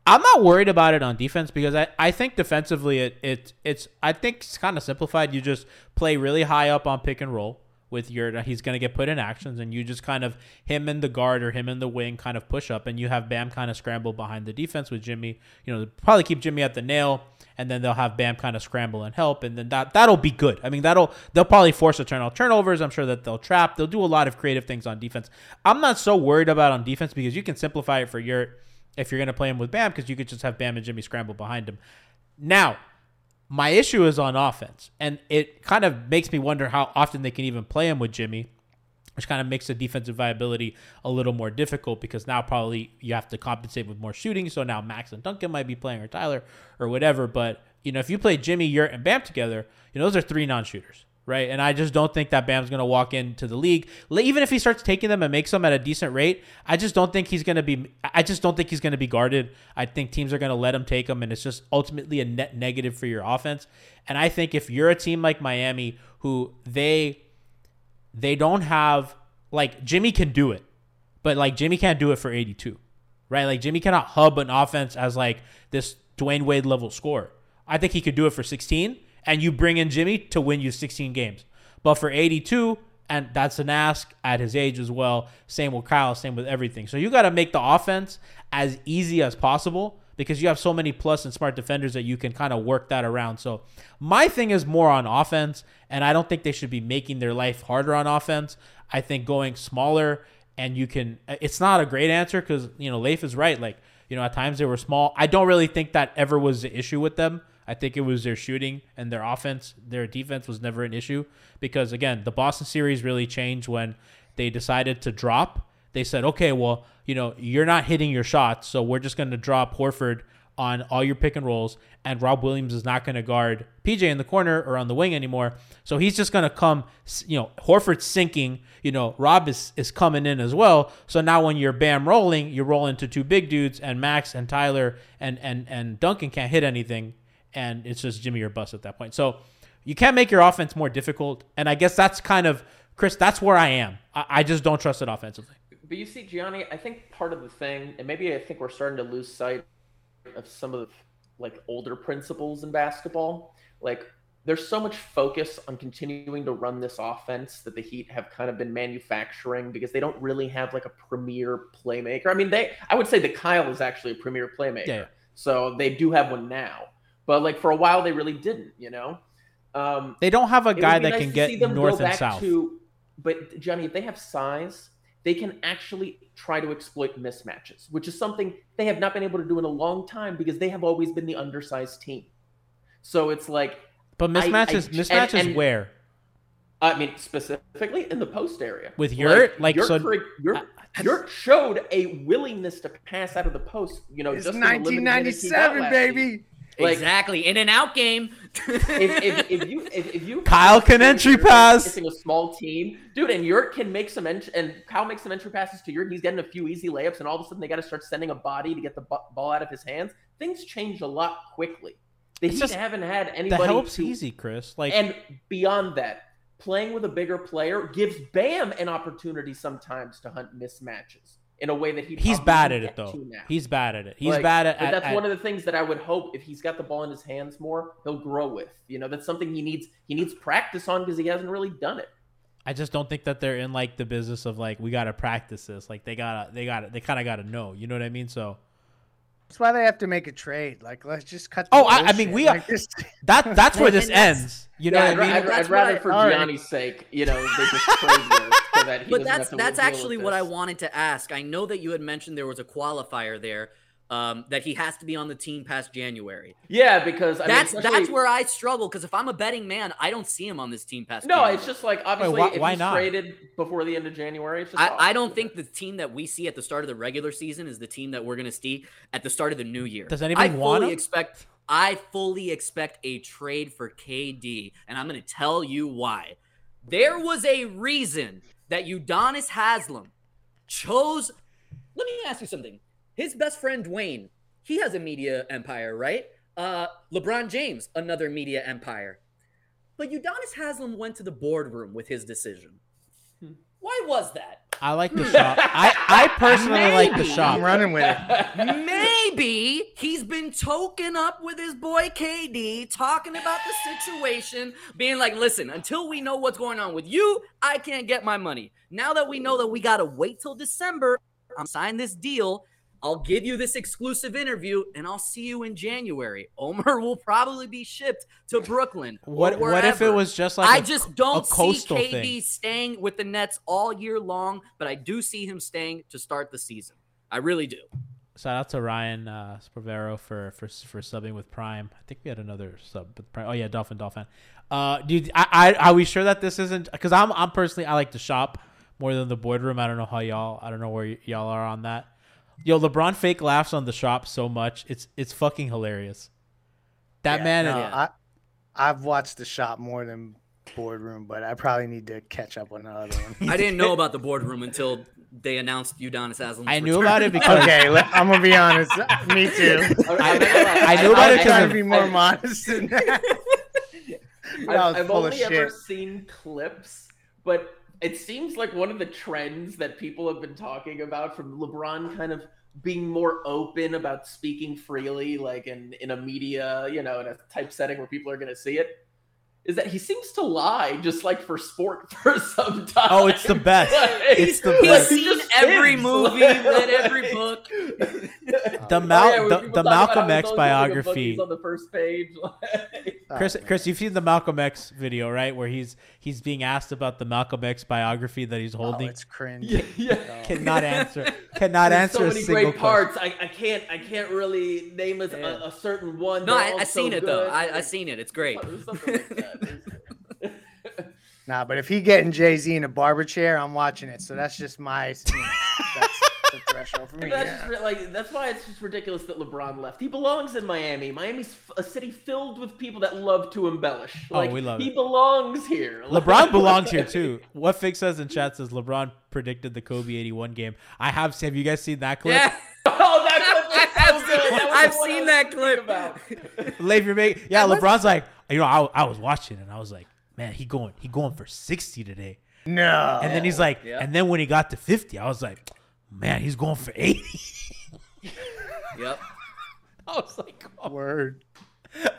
I'm not worried about it on defense because I, I think defensively it, it it's I think it's kind of simplified. You just play really high up on pick and roll with your he's going to get put in actions and you just kind of him in the guard or him in the wing kind of push up and you have Bam kind of scramble behind the defense with Jimmy. You know, probably keep Jimmy at the nail and then they'll have Bam kind of scramble and help and then that that'll be good. I mean, that'll they'll probably force a turn off turnovers. I'm sure that they'll trap. They'll do a lot of creative things on defense. I'm not so worried about on defense because you can simplify it for your if you're going to play him with Bam because you could just have Bam and Jimmy scramble behind him. Now, my issue is on offense, and it kind of makes me wonder how often they can even play him with Jimmy, which kind of makes the defensive viability a little more difficult because now probably you have to compensate with more shooting. So now Max and Duncan might be playing or Tyler or whatever, but you know, if you play Jimmy, Yurt, and Bam together, you know, those are three non-shooters, right? And I just don't think that Bam's going to walk into the league. Even if he starts taking them and makes them at a decent rate, I just don't think he's going to be. I just don't think he's going to be guarded. I think teams are going to let him take them, and it's just ultimately a net negative for your offense. And I think if you're a team like Miami, who they they don't have like Jimmy can do it, but like Jimmy can't do it for 82, right? Like Jimmy cannot hub an offense as like this Dwyane Wade level scorer. I think he could do it for 16, and you bring in Jimmy to win you 16 games. But for 82, and that's an ask at his age as well. Same with Kyle, same with everything. So you got to make the offense as easy as possible because you have so many plus and smart defenders that you can kind of work that around. So my thing is more on offense, and I don't think they should be making their life harder on offense. I think going smaller and you can. It's not a great answer because you know Leif is right. Like you know at times they were small. I don't really think that ever was the issue with them. I think it was their shooting and their offense. Their defense was never an issue because again the Boston series really changed when they decided to drop they said, okay, well, you know, you're not hitting your shots, so we're just going to drop Horford on all your pick and rolls, and Rob Williams is not going to guard PJ in the corner or on the wing anymore. So he's just going to come, you know, Horford's sinking, you know, Rob is, is coming in as well. So now when you're bam rolling, you roll into two big dudes, and Max and Tyler and, and, and Duncan can't hit anything, and it's just Jimmy or bust at that point. So you can't make your offense more difficult, and I guess that's kind of, Chris, that's where I am. I, I just don't trust it offensively. But you see, Gianni, I think part of the thing, and maybe I think we're starting to lose sight of some of the like older principles in basketball. Like there's so much focus on continuing to run this offense that the Heat have kind of been manufacturing because they don't really have like a premier playmaker. I mean, they I would say that Kyle is actually a premier playmaker. Yeah. So they do have one now. But like for a while they really didn't, you know? Um They don't have a guy that nice can get them go north and back south. To, but Johnny, if they have size, they can actually try to exploit mismatches, which is something they have not been able to do in a long time because they have always been the undersized team. So it's like, But I- I- mismatches, and- mismatches and- where? I mean, specifically in the post area With Yurt? Like, Yurt, so- for- Yurt, Yurt showed a willingness to pass out of the post. You know, It's just in the limited minutes he got 1997, baby. Season. Like, exactly. In and out game. if, if, if you if, if you Kyle can entry pass. facing a small team, dude, and Yurt can make some ent- and Kyle makes some entry passes to Yurt. He's getting a few easy layups, and all of a sudden they got to start sending a body to get the bu- ball out of his hands. Things change a lot quickly. They just- haven't had The anybody. help's to- easy, Chris. Like and beyond that, playing with a bigger player gives Bam an opportunity sometimes to hunt mismatches in a way that he he's bad at it though. He's bad at it. He's Like, bad at, it. but that's at- one of the things that I would hope if he's got the ball in his hands more, he'll grow with. You know, that's something he needs. He needs practice on because he hasn't really done it. I just don't think that they're in like the business of like we gotta practice this. Like they gotta, they gotta, they kind of gotta know. You know what I mean? So That's why they have to make a trade. Like, let's just cut. Oh, I- I mean, we are- Like, just- that that's where this ends. You know Yeah, what I mean? I'd, I'd rather I- for all right. Gianni's sake, you know, they just trade Yurt so that he but that's have to that's actually what I wanted to ask. I know that you had mentioned there was a qualifier there, um, that he has to be on the team past January. Yeah, because I that's mean, that's where I struggle because if I'm a betting man, I don't see him on this team past. No, January. it's just like obviously why- if why he's not? traded before the end of January, it's just I. I don't think the team that we see at the start of the regular season is the team that we're going to see at the start of the new year. Does anybody I want fully him? expect I fully expect a trade for KD, and I'm going to tell you why. There was a reason that Udonis Haslam chose. Let me ask you something. His best friend Dwyane, he has a media empire, right? Uh, LeBron James, another media empire. But Udonis Haslam went to the boardroom with his decision. Why was that? I like the shop. I I personally like the shop. I'm running with it. Maybe he's been token up with his boy KD, talking about the situation, being like, listen, until we know what's going on with you, I can't get my money. Now that we know that we got to wait till December, I'm signing this deal. I'll give you this exclusive interview and I'll see you in January. Omer will probably be shipped to Brooklyn. What what if it was just like I a- just don't see KD thing? staying with the Nets all year long, but I do see him staying to start the season. I really do. Shout out to Ryan uh, Spravero for, for for subbing with Prime. I think we had another sub with Prime. Oh yeah, Dolphin Dolphin. Uh, dude, I, I are we sure that this isn't? Because I'm I'm personally I like to shop more than the boardroom. I don't know how y'all. I don't know where y- y'all are on that. Yo, LeBron fake laughs on the shop so much. It's it's fucking hilarious. That Yeah, man. no, Yeah. I, I've watched the shop more than boardroom, but I probably need to catch up on the other one. I didn't know about the boardroom until they announced Udonis Haslam's I knew return. about it because okay, I'm gonna be honest. Me too. I, I knew about it I'm because trying of- to be more modest than that. I've, That I've full of only ever seen clips, but it seems like one of the trends that people have been talking about from LeBron kind of being more open about speaking freely, like in, in a media, you know, in a type setting where people are going to see it, is that he seems to lie just like for sport for some time. Oh, it's the best. Like- It's the like, best. he He's seen every sings, movie, like- read every book. Oh, the Oh, Mal- yeah, when the, the talk about how Malcolm X always book, biography. he's on the first page. Oh, Chris. Chris, you've seen the Malcolm X video, right? Where he's he's being asked about the Malcolm X biography that he's Oh, holding. it's cringe. yeah, yeah. Cannot answer. Cannot There's answer so a many single great question. parts. I, I can't I can't really name a, a, a certain one. No, They're I, all I so seen it though. I, I seen it. It's great. There's something like that. There's- Nah, but if he getting Jay Z in a barber chair, I'm watching it. So that's just my, you know, that's the threshold for me. That's yeah. just like that's why it's just ridiculous that LeBron left. He belongs in Miami. Miami's f- a city filled with people that love to embellish. Oh, Like, we love he it. belongs here. LeBron belongs here too. What Fix says in chat says LeBron predicted the Kobe 81 game. I have. Have you guys seen that clip? Yeah, oh, that clip I was have so seen, That I've the one I seen that clip. about. Leave your mate. Yeah, LeBron's like, you know, I, I was watching and I was like, man, he going he going for 60 today. No. And then he's like, Yeah. and then when he got to 50, I was like, man, he's going for 80. Yep. I was like, oh. Word.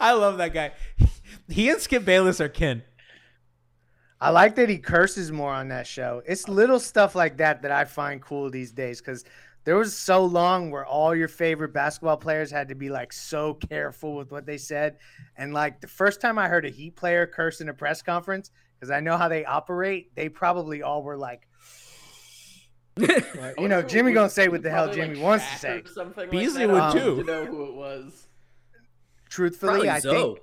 I love that guy. He and Skip Bayless are kin. I like that he curses more on that show. It's little stuff like that that I find cool these days because there was so long where all your favorite basketball players had to be like so careful with what they said. And like the first time I heard a Heat player curse in a press conference, because I know how they operate, they probably all were like, like, you know, Jimmy gonna say what the hell Jimmy like, wants to say. something Beasley like would I don't too. To know who it was. Truthfully, Probably I Zo. think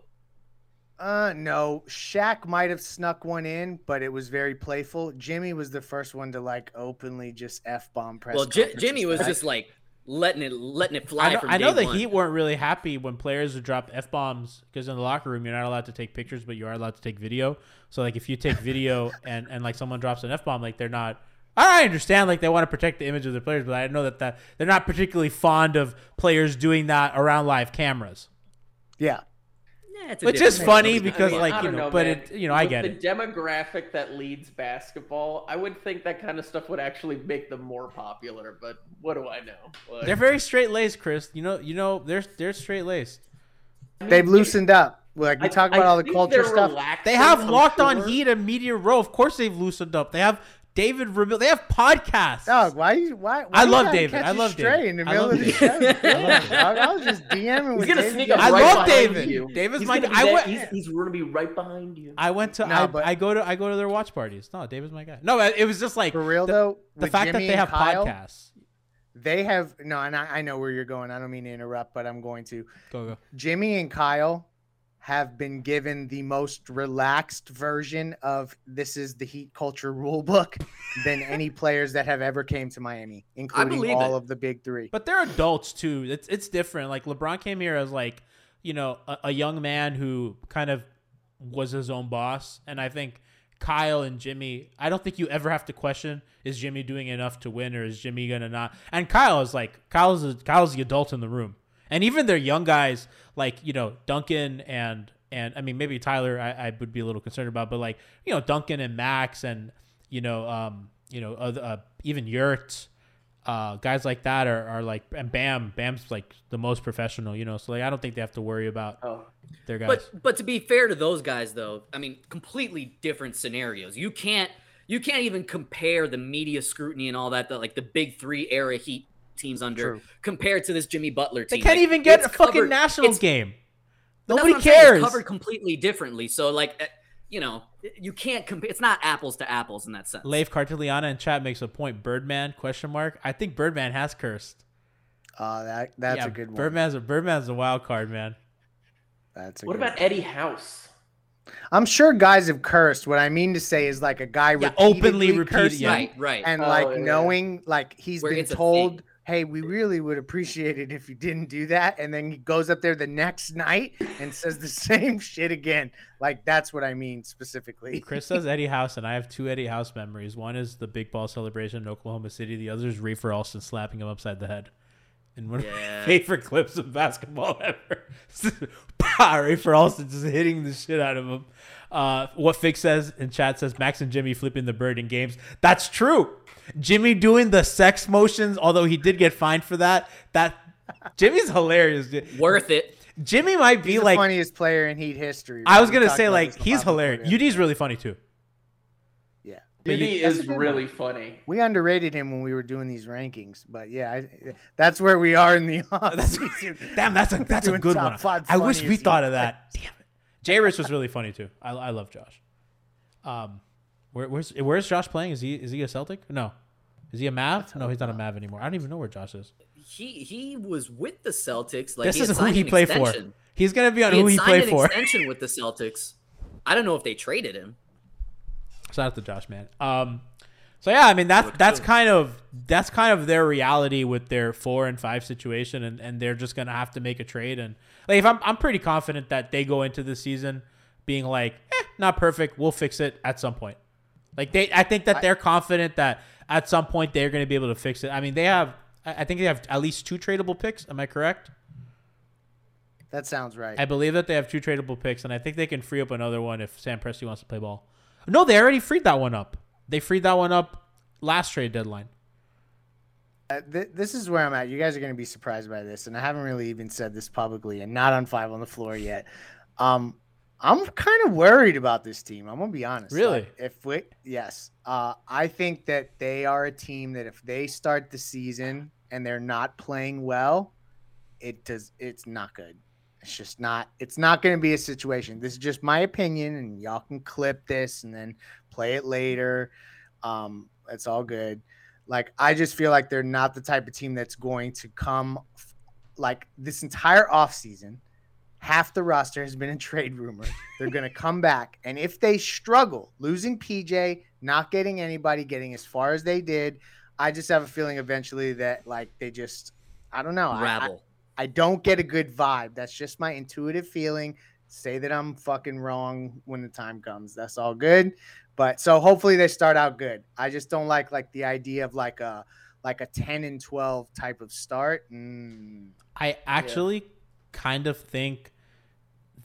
Uh, no, Shaq might have snuck one in, but it was very playful. Jimmy was the first one to like openly just f bomb press. well, J- Jimmy was just like letting it letting it fly I know, from I know the one. Heat weren't really happy when players would drop f bombs because in the locker room you're not allowed to take pictures, but you are allowed to take video. So like if you take video and and like someone drops an f bomb, like they're not. I understand like they want to protect the image of their players, but I know that that they're not particularly fond of players doing that around live cameras, yeah. Yeah, it's a which is funny Nobody's gonna- because I mean, like you know, know, but it you know I With get the it. demographic that leads basketball, I would think that kind of stuff would actually make them more popular. But what do I know? Like, They're very straight laced, Chris. You know, you know, they're they're straight laced. I mean, They've loosened up. Like we I- talk about I all the culture stuff. relaxing, They have I'm locked on. Heat and Media Row. Of course, they've loosened up. They have David Ramil. They have podcasts. Dog, why you why? why I you love David. I love David. in the I middle love of the David. show. I love Damn, I was just DMing He's with gonna David. sneak up I right love David. you. David's he's my gonna guy. I went- he's, he's gonna be right behind you. I went to. No, I, but- I go to. I go to their watch parties. No, David's my guy. No, it was just like For real the, though, the fact Jimmy that they have Kyle, podcasts. They have no, and I, I know where you're going. I don't mean to interrupt, but I'm going to. Go go. Jimmy and Kyle have been given the most relaxed version of this is the Heat culture rule book than any players that have ever came to Miami, including all it. of the big three. But they're adults too. It's it's different. Like LeBron came here as like you know a, a young man who kind of was his own boss, and I think Kyle and Jimmy. I don't think you ever have to question is Jimmy doing enough to win or is Jimmy gonna not. And Kyle is like Kyle's a, Kyle's the adult in the room, and even their young guys like you know Duncan and. And I mean, maybe Tyler, I, I would be a little concerned about, but like you know, Duncan and Max, and you know, um, you know, uh, uh, even Yurt, uh, guys like that are, are like and Bam Bam's like the most professional, you know. So like I don't think they have to worry about Oh, their guys. But but to be fair to those guys though, I mean, completely different scenarios. You can't you can't even compare the media scrutiny and all that that like the big three era Heat teams under True. compared to this Jimmy Butler team. they can't Like, even get a it's fucking covered- Nationals game. Nobody what I'm saying, it's cares. covered completely differently. So like, eh, you know, you can't compare. It's not apples to apples in that sense. Leif Cartiliana in chat makes a point. Birdman question mark. I think Birdman has cursed. Uh, that that's yeah, a good one. Birdman's a Birdman's a wild card, man. That's a what good about one. Eddie House? I'm sure guys have cursed. What I mean to say is like a guy Yeah, repeatedly openly repeated- cursing yeah. Right, right. and Oh, like yeah, yeah. knowing like he's Where been it's a told thing. Hey, we really would appreciate it if you didn't do that. And then he goes up there the next night and says the same shit again. Like that's what I mean specifically. Chris says Eddie House, and I have two Eddie House memories. One is the big ball celebration in Oklahoma City. The other is Rafer Alston slapping him upside the head. And one of my favorite clips of basketball ever. Bah, Rafer Alston just hitting the shit out of him. Uh, what Fix says in chat says Max and Jimmy flipping the bird in games. That's true. Jimmy doing the sex motions, although he did get fined for that. That Jimmy's hilarious. dude. Worth it. Jimmy might be He's the like funniest player in Heat history. I was gonna say like this he's before hilarious. UD's really funny too. Yeah. But you- Diddy is really one. funny. We underrated him when we were doing these rankings, but yeah, I, that's where we are in the That's, offseason. damn, that's a that's a good one. I wish we thought of that. Damn it. Jay Rich was really funny too. I, I love Josh. Um, where, where's where's Josh playing? Is he is he a Celtic? No, is he a Mav? No, he's not a Mav anymore. I don't even know where Josh is. He he was with the Celtics. Like this is who he played for. He's gonna be on He who he played for. extension with the Celtics. I don't know if they traded him. Shout out to Josh, man. Um, so yeah, I mean that's that's kind of that's kind of their reality with their four and five situation, and, and they're just gonna have to make a trade. And like, if I'm I'm pretty confident that they go into the season being like, eh, not perfect, we'll fix it at some point. Like they, I think that they're confident that at some point they're going to be able to fix it. I mean, they have, I think they have at least two tradable picks. Am I correct? That sounds right. I believe that they have two tradable picks, and I think they can free up another one if Sam Presti wants to play ball. No, they already freed that one up. They freed that one up last trade deadline. Uh, th- this is where I'm at. You guys are going to be surprised by this, and I haven't really even said this publicly, and not on five on the floor yet. Um, I'm kind of worried about this team. I'm gonna be honest. Really? Like, if we, yes, uh, I think that they are a team that if they start the season and they're not playing well, it does. It's not good. It's just not. It's not going to be a situation. This is just my opinion, and y'all can clip this and then play it later. Um, it's all good. Like I just feel like they're not the type of team that's going to come f- like this entire offseason. Half the roster has been in trade rumors. They're going to come back. And if they struggle, losing PJ, not getting anybody, getting as far as they did, I just have a feeling eventually that like they just I don't know. I- I, Rabble. I don't get a good vibe. That's just my intuitive feeling. Say that I'm fucking wrong when the time comes. That's all good. But so hopefully they start out good. I just don't like like the idea of like a like a 10 and 12 type of start. Mm, I actually kind of think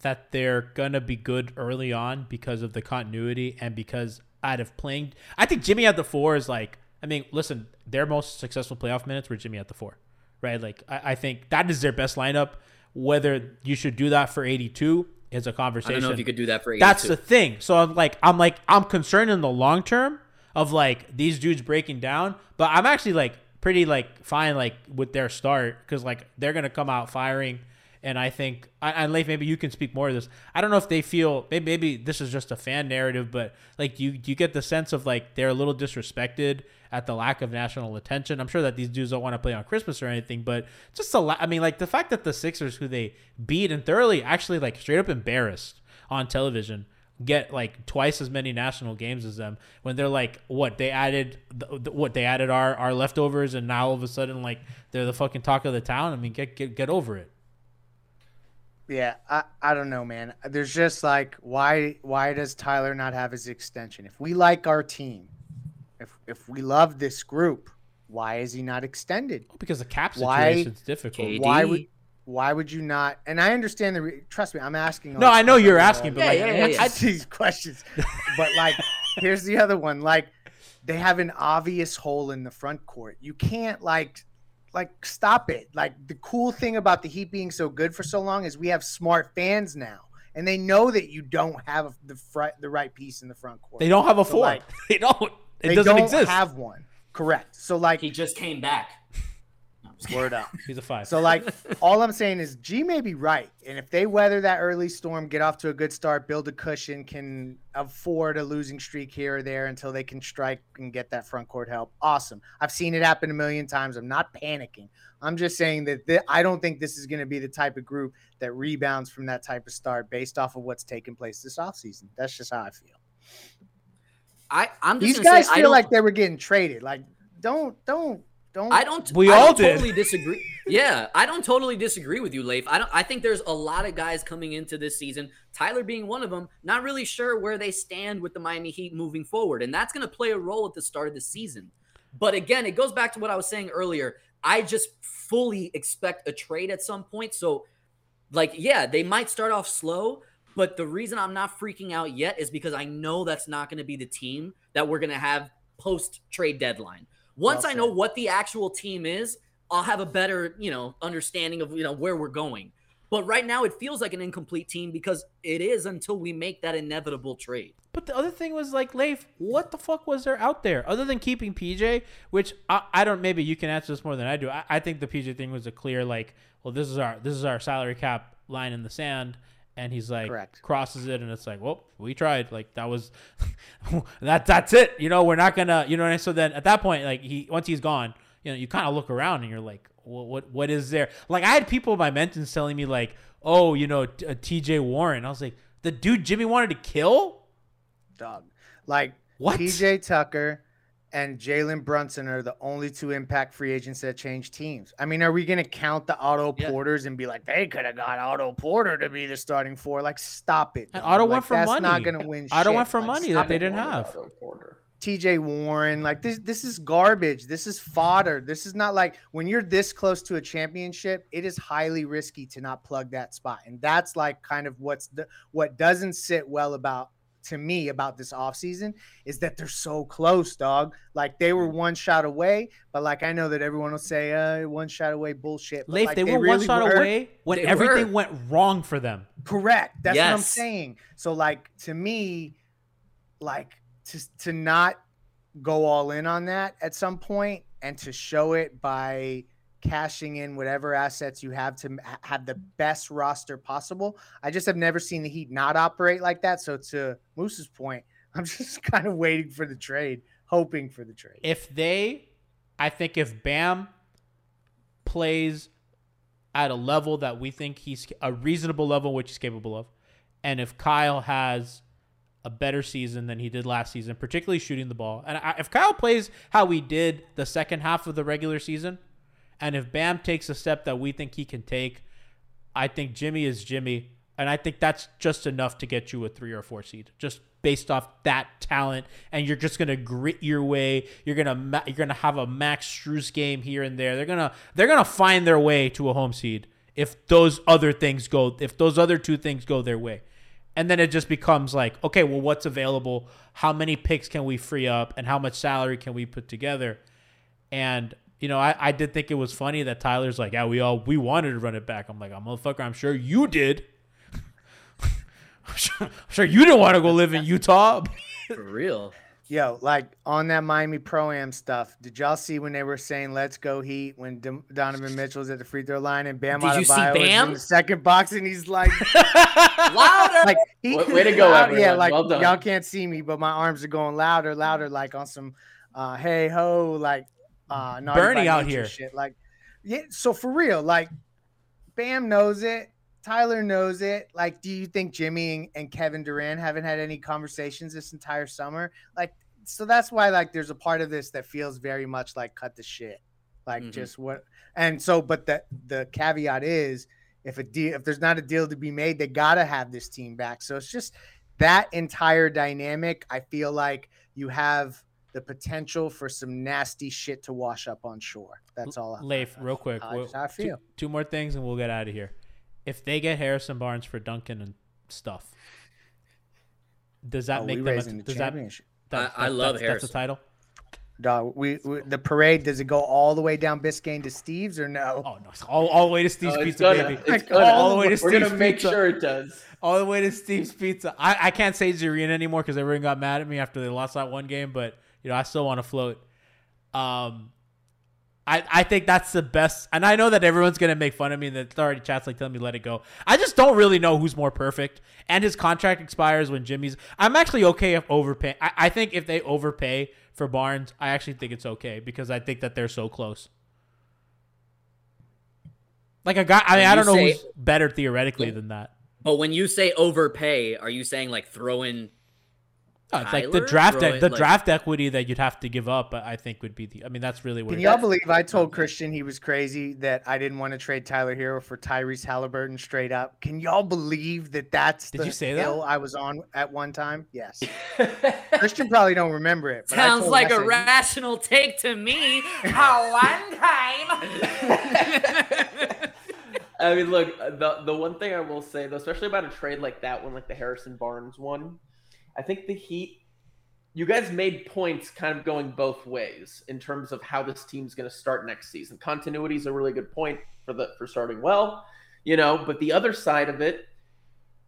that they're gonna be good early on because of the continuity and because out of playing, I think Jimmy at the four is like. I mean, listen, their most successful playoff minutes were Jimmy at the four, right? Like I, I think that is their best lineup. Whether you should do that for eighty two is a conversation. I don't know if you could do that for 82. That's the thing. So I'm like, I'm like, I'm concerned in the long term of like these dudes breaking down, but I'm actually like pretty like fine like with their start because like they're gonna come out firing, and I think and Leif, maybe you can speak more of this. I don't know if they feel maybe, maybe this is just a fan narrative, but like you you get the sense of like they're a little disrespected at the lack of national attention. I'm sure that these dudes don't want to play on Christmas or anything, but just a lot. I mean, like the fact that the Sixers, who they beat and thoroughly, actually like straight up embarrassed on television, get like twice as many national games as them when they're like what they added what they added our our leftovers and now all of a sudden like they're the fucking talk of the town. I mean, get get get over it. Yeah, I, I don't know, man. There's just like why why does Tyler not have his extension? If we like our team, if if we love this group, why is he not extended? Because the cap Why- situation's difficult. KD. Why would why would you not? And I understand the. Re- trust me, I'm asking. No, I know you're asking, but Yeah, like yeah, yeah, yeah. answer these questions. But like, here's the other one. Like, they have an obvious hole in the front court. You can't like, like stop it. Like the cool thing about the Heat being so good for so long is we have smart fans now, and they know that you don't have the front, the right piece in the front court. they don't have a So, four. like, they don't. It they doesn't don't exist. have one. Correct. So like, He just came back. No, I'm just kidding. Word up. He's a five. So like all I'm saying is G may be right. And if they weather that early storm, get off to a good start, build a cushion, can afford a losing streak here or there until they can strike and get that front court help. Awesome. I've seen it happen a million times. I'm not panicking. I'm just saying that th- I don't think this is going to be the type of group that rebounds from that type of start based off of what's taken place this offseason. That's just how I feel. I, I'm just These guys say, feel don't- like they were getting traded. Like don't don't Don't I don't. We I all don't did. totally disagree. yeah, I don't totally disagree with you, Leif. I don't. I think there's a lot of guys coming into this season. Tyler being one of them. Not really sure where they stand with the Miami Heat moving forward, and that's going to play a role at the start of the season. But again, it goes back to what I was saying earlier. I just fully expect a trade at some point. So, like, yeah, they might start off slow, but the reason I'm not freaking out yet is because I know that's not going to be the team that we're going to have post trade deadline. Once Well I know what the actual team is, I'll have a better, you know, understanding of, you know, where we're going. But right now it feels like an incomplete team because it is until we make that inevitable trade. But the other thing was like, Leif, what the fuck was there out there other than keeping PJ? Which I, I don't. Maybe you can answer this more than I do. I, I think the PJ thing was a clear like, well, this is our this is our salary cap line in the sand, and he's like Correct. crosses it, and it's like, well, we tried. Like that was that that's it. You know, we're not gonna. You know, what I mean? so then at that point, like he once he's gone, you know, you kind of look around and you're like, what what what is there? Like I had people in my mentions telling me like, oh, you know, t- uh, T.J. Warren. I was like, the dude Jimmy wanted to kill. dog. Like What? tj Tucker and Jalen Brunson are the only two impact free agents that change teams. I mean, are we gonna count the Otto Yeah. Porters and be like, they could have got Otto Porter to be the starting four? Like, stop it. And dog. Otto Like, went for that's money. not gonna win. Otto shit. went for Like, money that they didn't have. TJ Warren. Like this this is garbage. This is fodder. This is not like when you're this close to a championship, it is highly risky to not plug that spot. And that's like kind of what's the what doesn't sit well about to me about this offseason is that they're so close, dog. Like they were one shot away, but like I know that everyone will say uh one shot away bullshit. But Leif, like, they, were one shot were. away when They everything were. went wrong for them. Correct. That's what I'm saying. So like to me, like to to not go all in on that at some point and to show it by cashing in whatever assets you have to have the best roster possible. I just have never seen the Heat not operate like that. So to Moose's point, I'm just kind of waiting for the trade, hoping for the trade. If they, I think if Bam plays at a level that we think he's a reasonable level, which he's capable of, and if Kyle has a better season than he did last season, particularly shooting the ball, and I, if Kyle plays how he did the second half of the regular season, and if Bam takes a step that we think he can take, I think Jimmy is Jimmy, and I think that's just enough to get you a three or four seed, just based off that talent. And you're just gonna grit your way. You're gonna ma- you're gonna have a Max Strus game here and there. They're gonna they're gonna find their way to a home seed if those other things go if those other two things go their way. And then it just becomes like, okay, well, what's available? How many picks can we free up? And how much salary can we put together? And you know, I, I did think it was funny that Tyler's like, yeah, we all we wanted to run it back. I'm like, I'm motherfucker, I'm sure you did. I'm, sure, I'm sure you didn't want to go live in Utah. For real. Yo, like on that Miami Pro Am stuff, did y'all see when they were saying "Let's go Heat" when Don- Donovan Mitchell's at the free throw line and Bam Did you see Adebayo is Bam? in the second box and he's like, Louder. like he Way- way to go, loud- Yeah, everyone. like Well done. y'all can't see me, but my arms are going louder, louder, like on some uh, hey ho, like uh, Bernie out here. shit. Like, yeah. So for real, like, Bam knows it. Tyler knows it. Like, do you think Jimmy and, Kevin Durant haven't had any conversations this entire summer? Like, so that's why like there's a part of this that feels very much like cut the shit, like Mhm. just what. And so, but the the caveat is if a deal if there's not a deal to be made, they gotta have this team back. So it's just that entire dynamic. I feel like you have the potential for some nasty shit to wash up on shore. That's all. I- Leif, real quick. I we'll- I two- feel. Two, more things and we'll get out of here. If they get Harrison Barnes for Duncan and stuff, does that Oh, make them? A, the does that, championship. that, I- I that- love that's, Harrison. That's the title. Dog, we, we the parade does it go all the way down Biscayne to Steve's or no? Oh no, all, all the way to Steve's No, it's Pizza, gonna- baby. it's gonna. all the way to Steve's We're gonna make Pizza. sure it does. all the way to Steve's Pizza. I, I can't say Zarina anymore because everyone got mad at me after they lost that one game, but you know I still want to float. Um, I I think that's the best, and I know that everyone's gonna make fun of me. and that already chats like telling me let it go. I just don't really know who's more perfect, and his contract expires when Jimmy's. I'm actually okay if overpay. I, I think if they overpay for Barnes, I actually think it's okay because I think that they're so close. Like a guy, I mean, I don't know say- who's better theoretically than that. But when you say overpay, are you saying like throw in It's like the draft throw it, the like- draft equity that you'd have to give up. I think would be the. I mean, that's really what. Can y'all believe I told Christian he was crazy that I didn't want to trade Tyler Herro for Tyrese Haliburton straight up? Can y'all believe that that's Did the you say that? I was on at one time? Yes. Christian probably don't remember it. but Sounds like I a said, rational take to me. How one time. I mean, look, uh, the the one thing I will say, though, especially about a trade like that one, like the Harrison Barnes one, I think the Heat, you guys made points kind of going both ways in terms of how this team's going to start next season. Continuity is a really good point for the for starting well, you know. But the other side of it,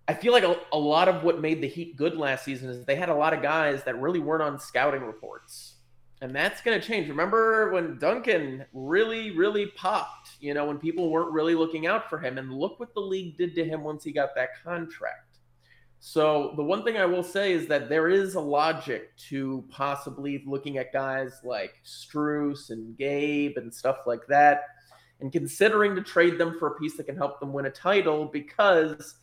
I feel like a, a lot of what made the Heat good last season is they had a lot of guys that really weren't on scouting reports. And that's going to change. Remember when Duncan really, really popped, you know, when people weren't really looking out for him. And look what the league did to him once he got that contract. So the one thing I will say is that there is a logic to possibly looking at guys like Strus and Gabe and stuff like that and considering to trade them for a piece that can help them win a title because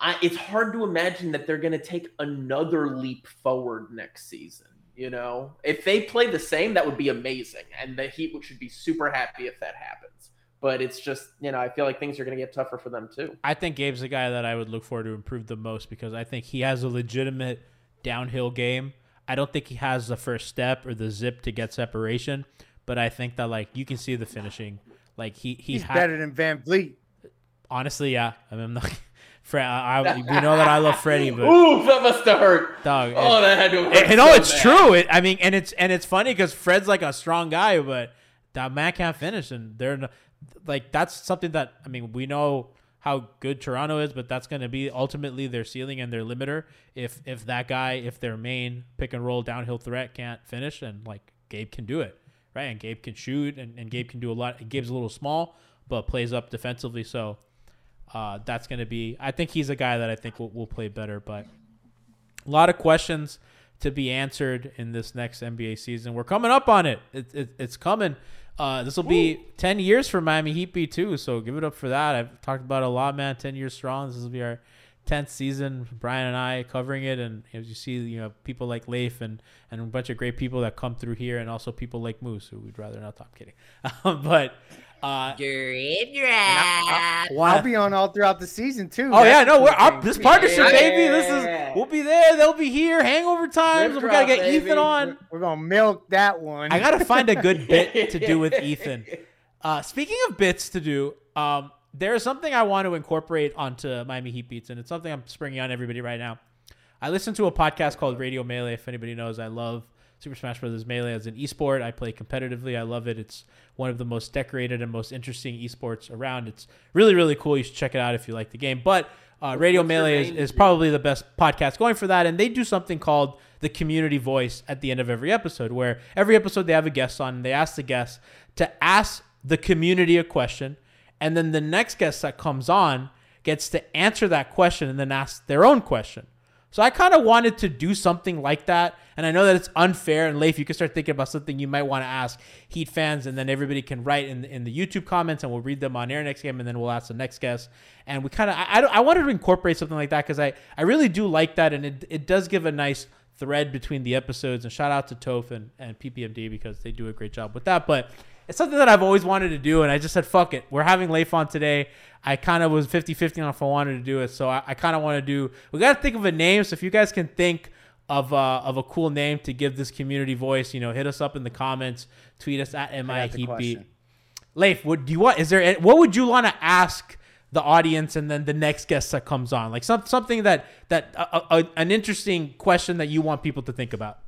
I, it's hard to imagine that they're going to take another leap forward next season. You know, if they play the same, that would be amazing, and the Heat should be super happy if that happens. But it's just, you know, I feel like things are going to get tougher for them too. I think Gabe's the guy that I would look for to improve the most because I think he has a legitimate downhill game. I don't think he has the first step or the zip to get separation, but I think that like you can see the finishing. Like he he He's ha- better than VanVleet. honestly, yeah. I mean, I'm not. Fred, I, I, we know that I love Freddie, but Ooh, that must have hurt. dog. Oh, it- that had to hurt. And, and no, it's bad. true. It, I mean, and it's and it's funny because Fred's like a strong guy, but that man can't finish, and they're no- like that's something that I mean we know how good Toronto is, but that's going to be ultimately their ceiling and their limiter. If if that guy, if their main pick and roll downhill threat can't finish, and like Gabe can do it, right? And Gabe can shoot, and, and Gabe can do a lot. Gabe's a little small, but plays up defensively, so. Uh, that's going to be. I think he's a guy that I think will, will play better, but a lot of questions to be answered in this next NBA season. We're coming up on it. it, it it's coming. Uh, this will be 10 years for Miami Heat B too, so give it up for that. I've talked about it a lot, man. 10 years strong. This will be our 10th season. Brian and I covering it, and as you see, you know people like Leif and and a bunch of great people that come through here, and also people like Moose, who we'd rather not. I'm kidding, but. Uh, Drip I'll be on all throughout the season too. Oh yeah, no, we're thing, up. This partnership, Yeah. baby. This is we'll be there. They'll be here. Hangover times. Rip we gotta drop, get Ethan baby. on. We're gonna milk that one. I gotta find a good bit to do with Ethan. Uh, speaking of bits to do, um, there's something I want to incorporate onto Miami Heat beats, and it's something I'm springing on everybody right now. I listen to a podcast called Radio Melee. If anybody knows, I love Super Smash Bros. Melee as an esport. I play competitively. I love it. It's one of the most decorated and most interesting esports around. It's really, really cool. You should check it out if you like the game. But uh, Radio what's Melee is, is probably the best podcast going for that. And they do something called the community voice at the end of every episode, where every episode they have a guest on and they ask the guest to ask the community a question. And then the next guest that comes on gets to answer that question and then ask their own question. So I kind of wanted to do something like that. And I know that it's unfair. And Leif, you can start thinking about something you might want to ask Heat fans, and then everybody can write in, in the YouTube comments, and we'll read them on air next game, and then we'll ask the next guest. And we kind of, I, I, I wanted to incorporate something like that because I, I really do like that, and it, it does give a nice thread between the episodes. And shout out to Toph and, and PPMD because they do a great job with that. But it's something that I've always wanted to do, and I just said, fuck it. We're having Leif on today. I kind of was 50 50 on if I wanted to do it. So I, I kind of want to do, we got to think of a name. So if you guys can think of, uh, of a cool name to give this community voice, you know, hit us up in the comments, tweet us at MI Heatbeat. Leif, what do you want? Is there, what would you want to ask the audience and then the next guest that comes on? Like some, something that, that, a, a, an interesting question that you want people to think about.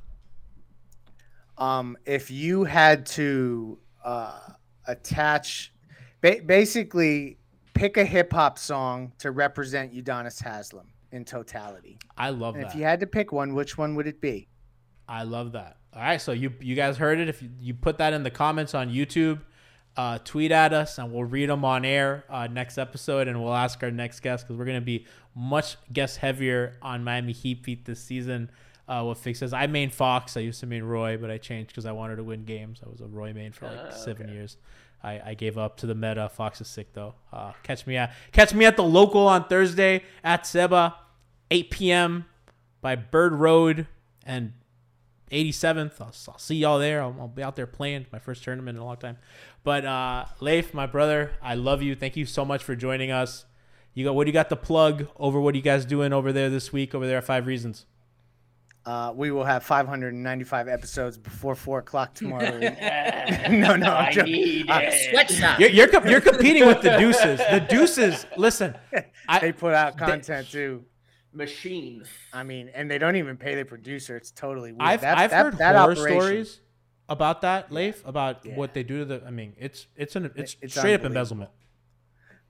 um, if you had to uh, attach, ba- basically pick a hip hop song to represent Udonis Haslam in totality, I love and that. if you had to pick one, which one would it be? I love that. All right, so you you guys heard it. If you, you put that in the comments on YouTube, uh, tweet at us, and we'll read them on air uh, next episode, and we'll ask our next guest because we're gonna be much guest heavier on Miami Heat Beat this season. Uh, what fixes? I main Fox. I used to main Roy, but I changed because I wanted to win games. I was a Roy main for like Ah, seven okay. years. I, I gave up to the meta. Fox is sick though. Uh, catch me at catch me at the local on Thursday at Seba, 8 p.m. by Bird Road and 87th. I'll, I'll see y'all there. I'll, I'll be out there playing my first tournament in a long time. But uh, Leif, my brother, I love you. Thank you so much for joining us. You got what do you got the plug over? What are you guys doing over there this week over there at Five Reasons? Uh, we will have 595 episodes before four o'clock tomorrow. no, no, I'm joking. Uh, Sweatshop. You're you're, com- you're competing with the Deuces. The Deuces. Listen, I, they put out they- content too. Machine. I mean, and they don't even pay the producer. It's totally weird. I've That- I've that- heard that horror operation- stories about that, Leif, about Yeah. what they do to the. I mean, it's it's an it's, It's straight up unbelievable. embezzlement.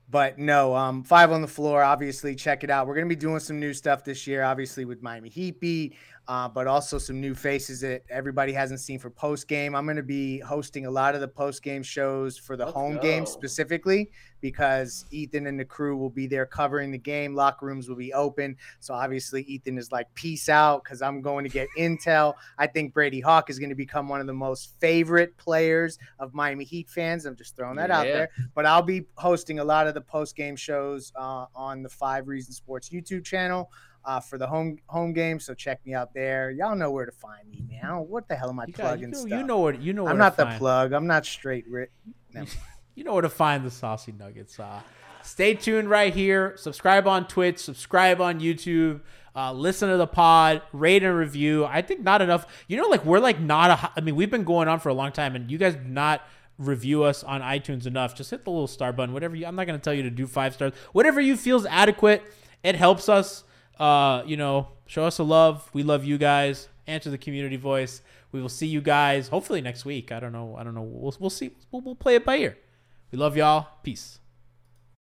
But no, um, five on the floor. Obviously, check it out. We're gonna be doing some new stuff this year. Obviously, with Miami Heat beat, uh, but also some new faces that everybody hasn't seen for post game. I'm gonna be hosting a lot of the post game shows for the Let's home game specifically because Ethan and the crew will be there covering the game. Locker rooms will be open. So obviously, Ethan is like, "Peace out," because I'm going to get intel. I think Brady Hawk is going to become one of the most favorite players of Miami Heat fans. I'm just throwing that out there but I'll be hosting a lot of the post game shows uh, on the Five Reasons Sports YouTube channel uh, for the home home game. So check me out there. Y'all know where to find me, man. What the hell am I You, got, plugging you, know, you know what you know. I'm to not the plug. I'm not straight. Ri- no. You know where to find the saucy nuggets. Uh, stay tuned right here. Subscribe on Twitch. Subscribe on YouTube. Uh, listen to the pod. Rate and review. I think not enough. You know, like we're like not a. I mean, we've been going on for a long time, and you guys do not review us on iTunes enough. Just hit the little star button. Whatever you. I'm not gonna tell you to do five stars. Whatever you feels adequate. It helps us. Uh, you know, show us a love. We love you guys. Answer the community voice. We will see you guys hopefully next week. I don't know. I don't know. We'll we'll see. We'll, we'll play it by ear. We love y'all. Peace.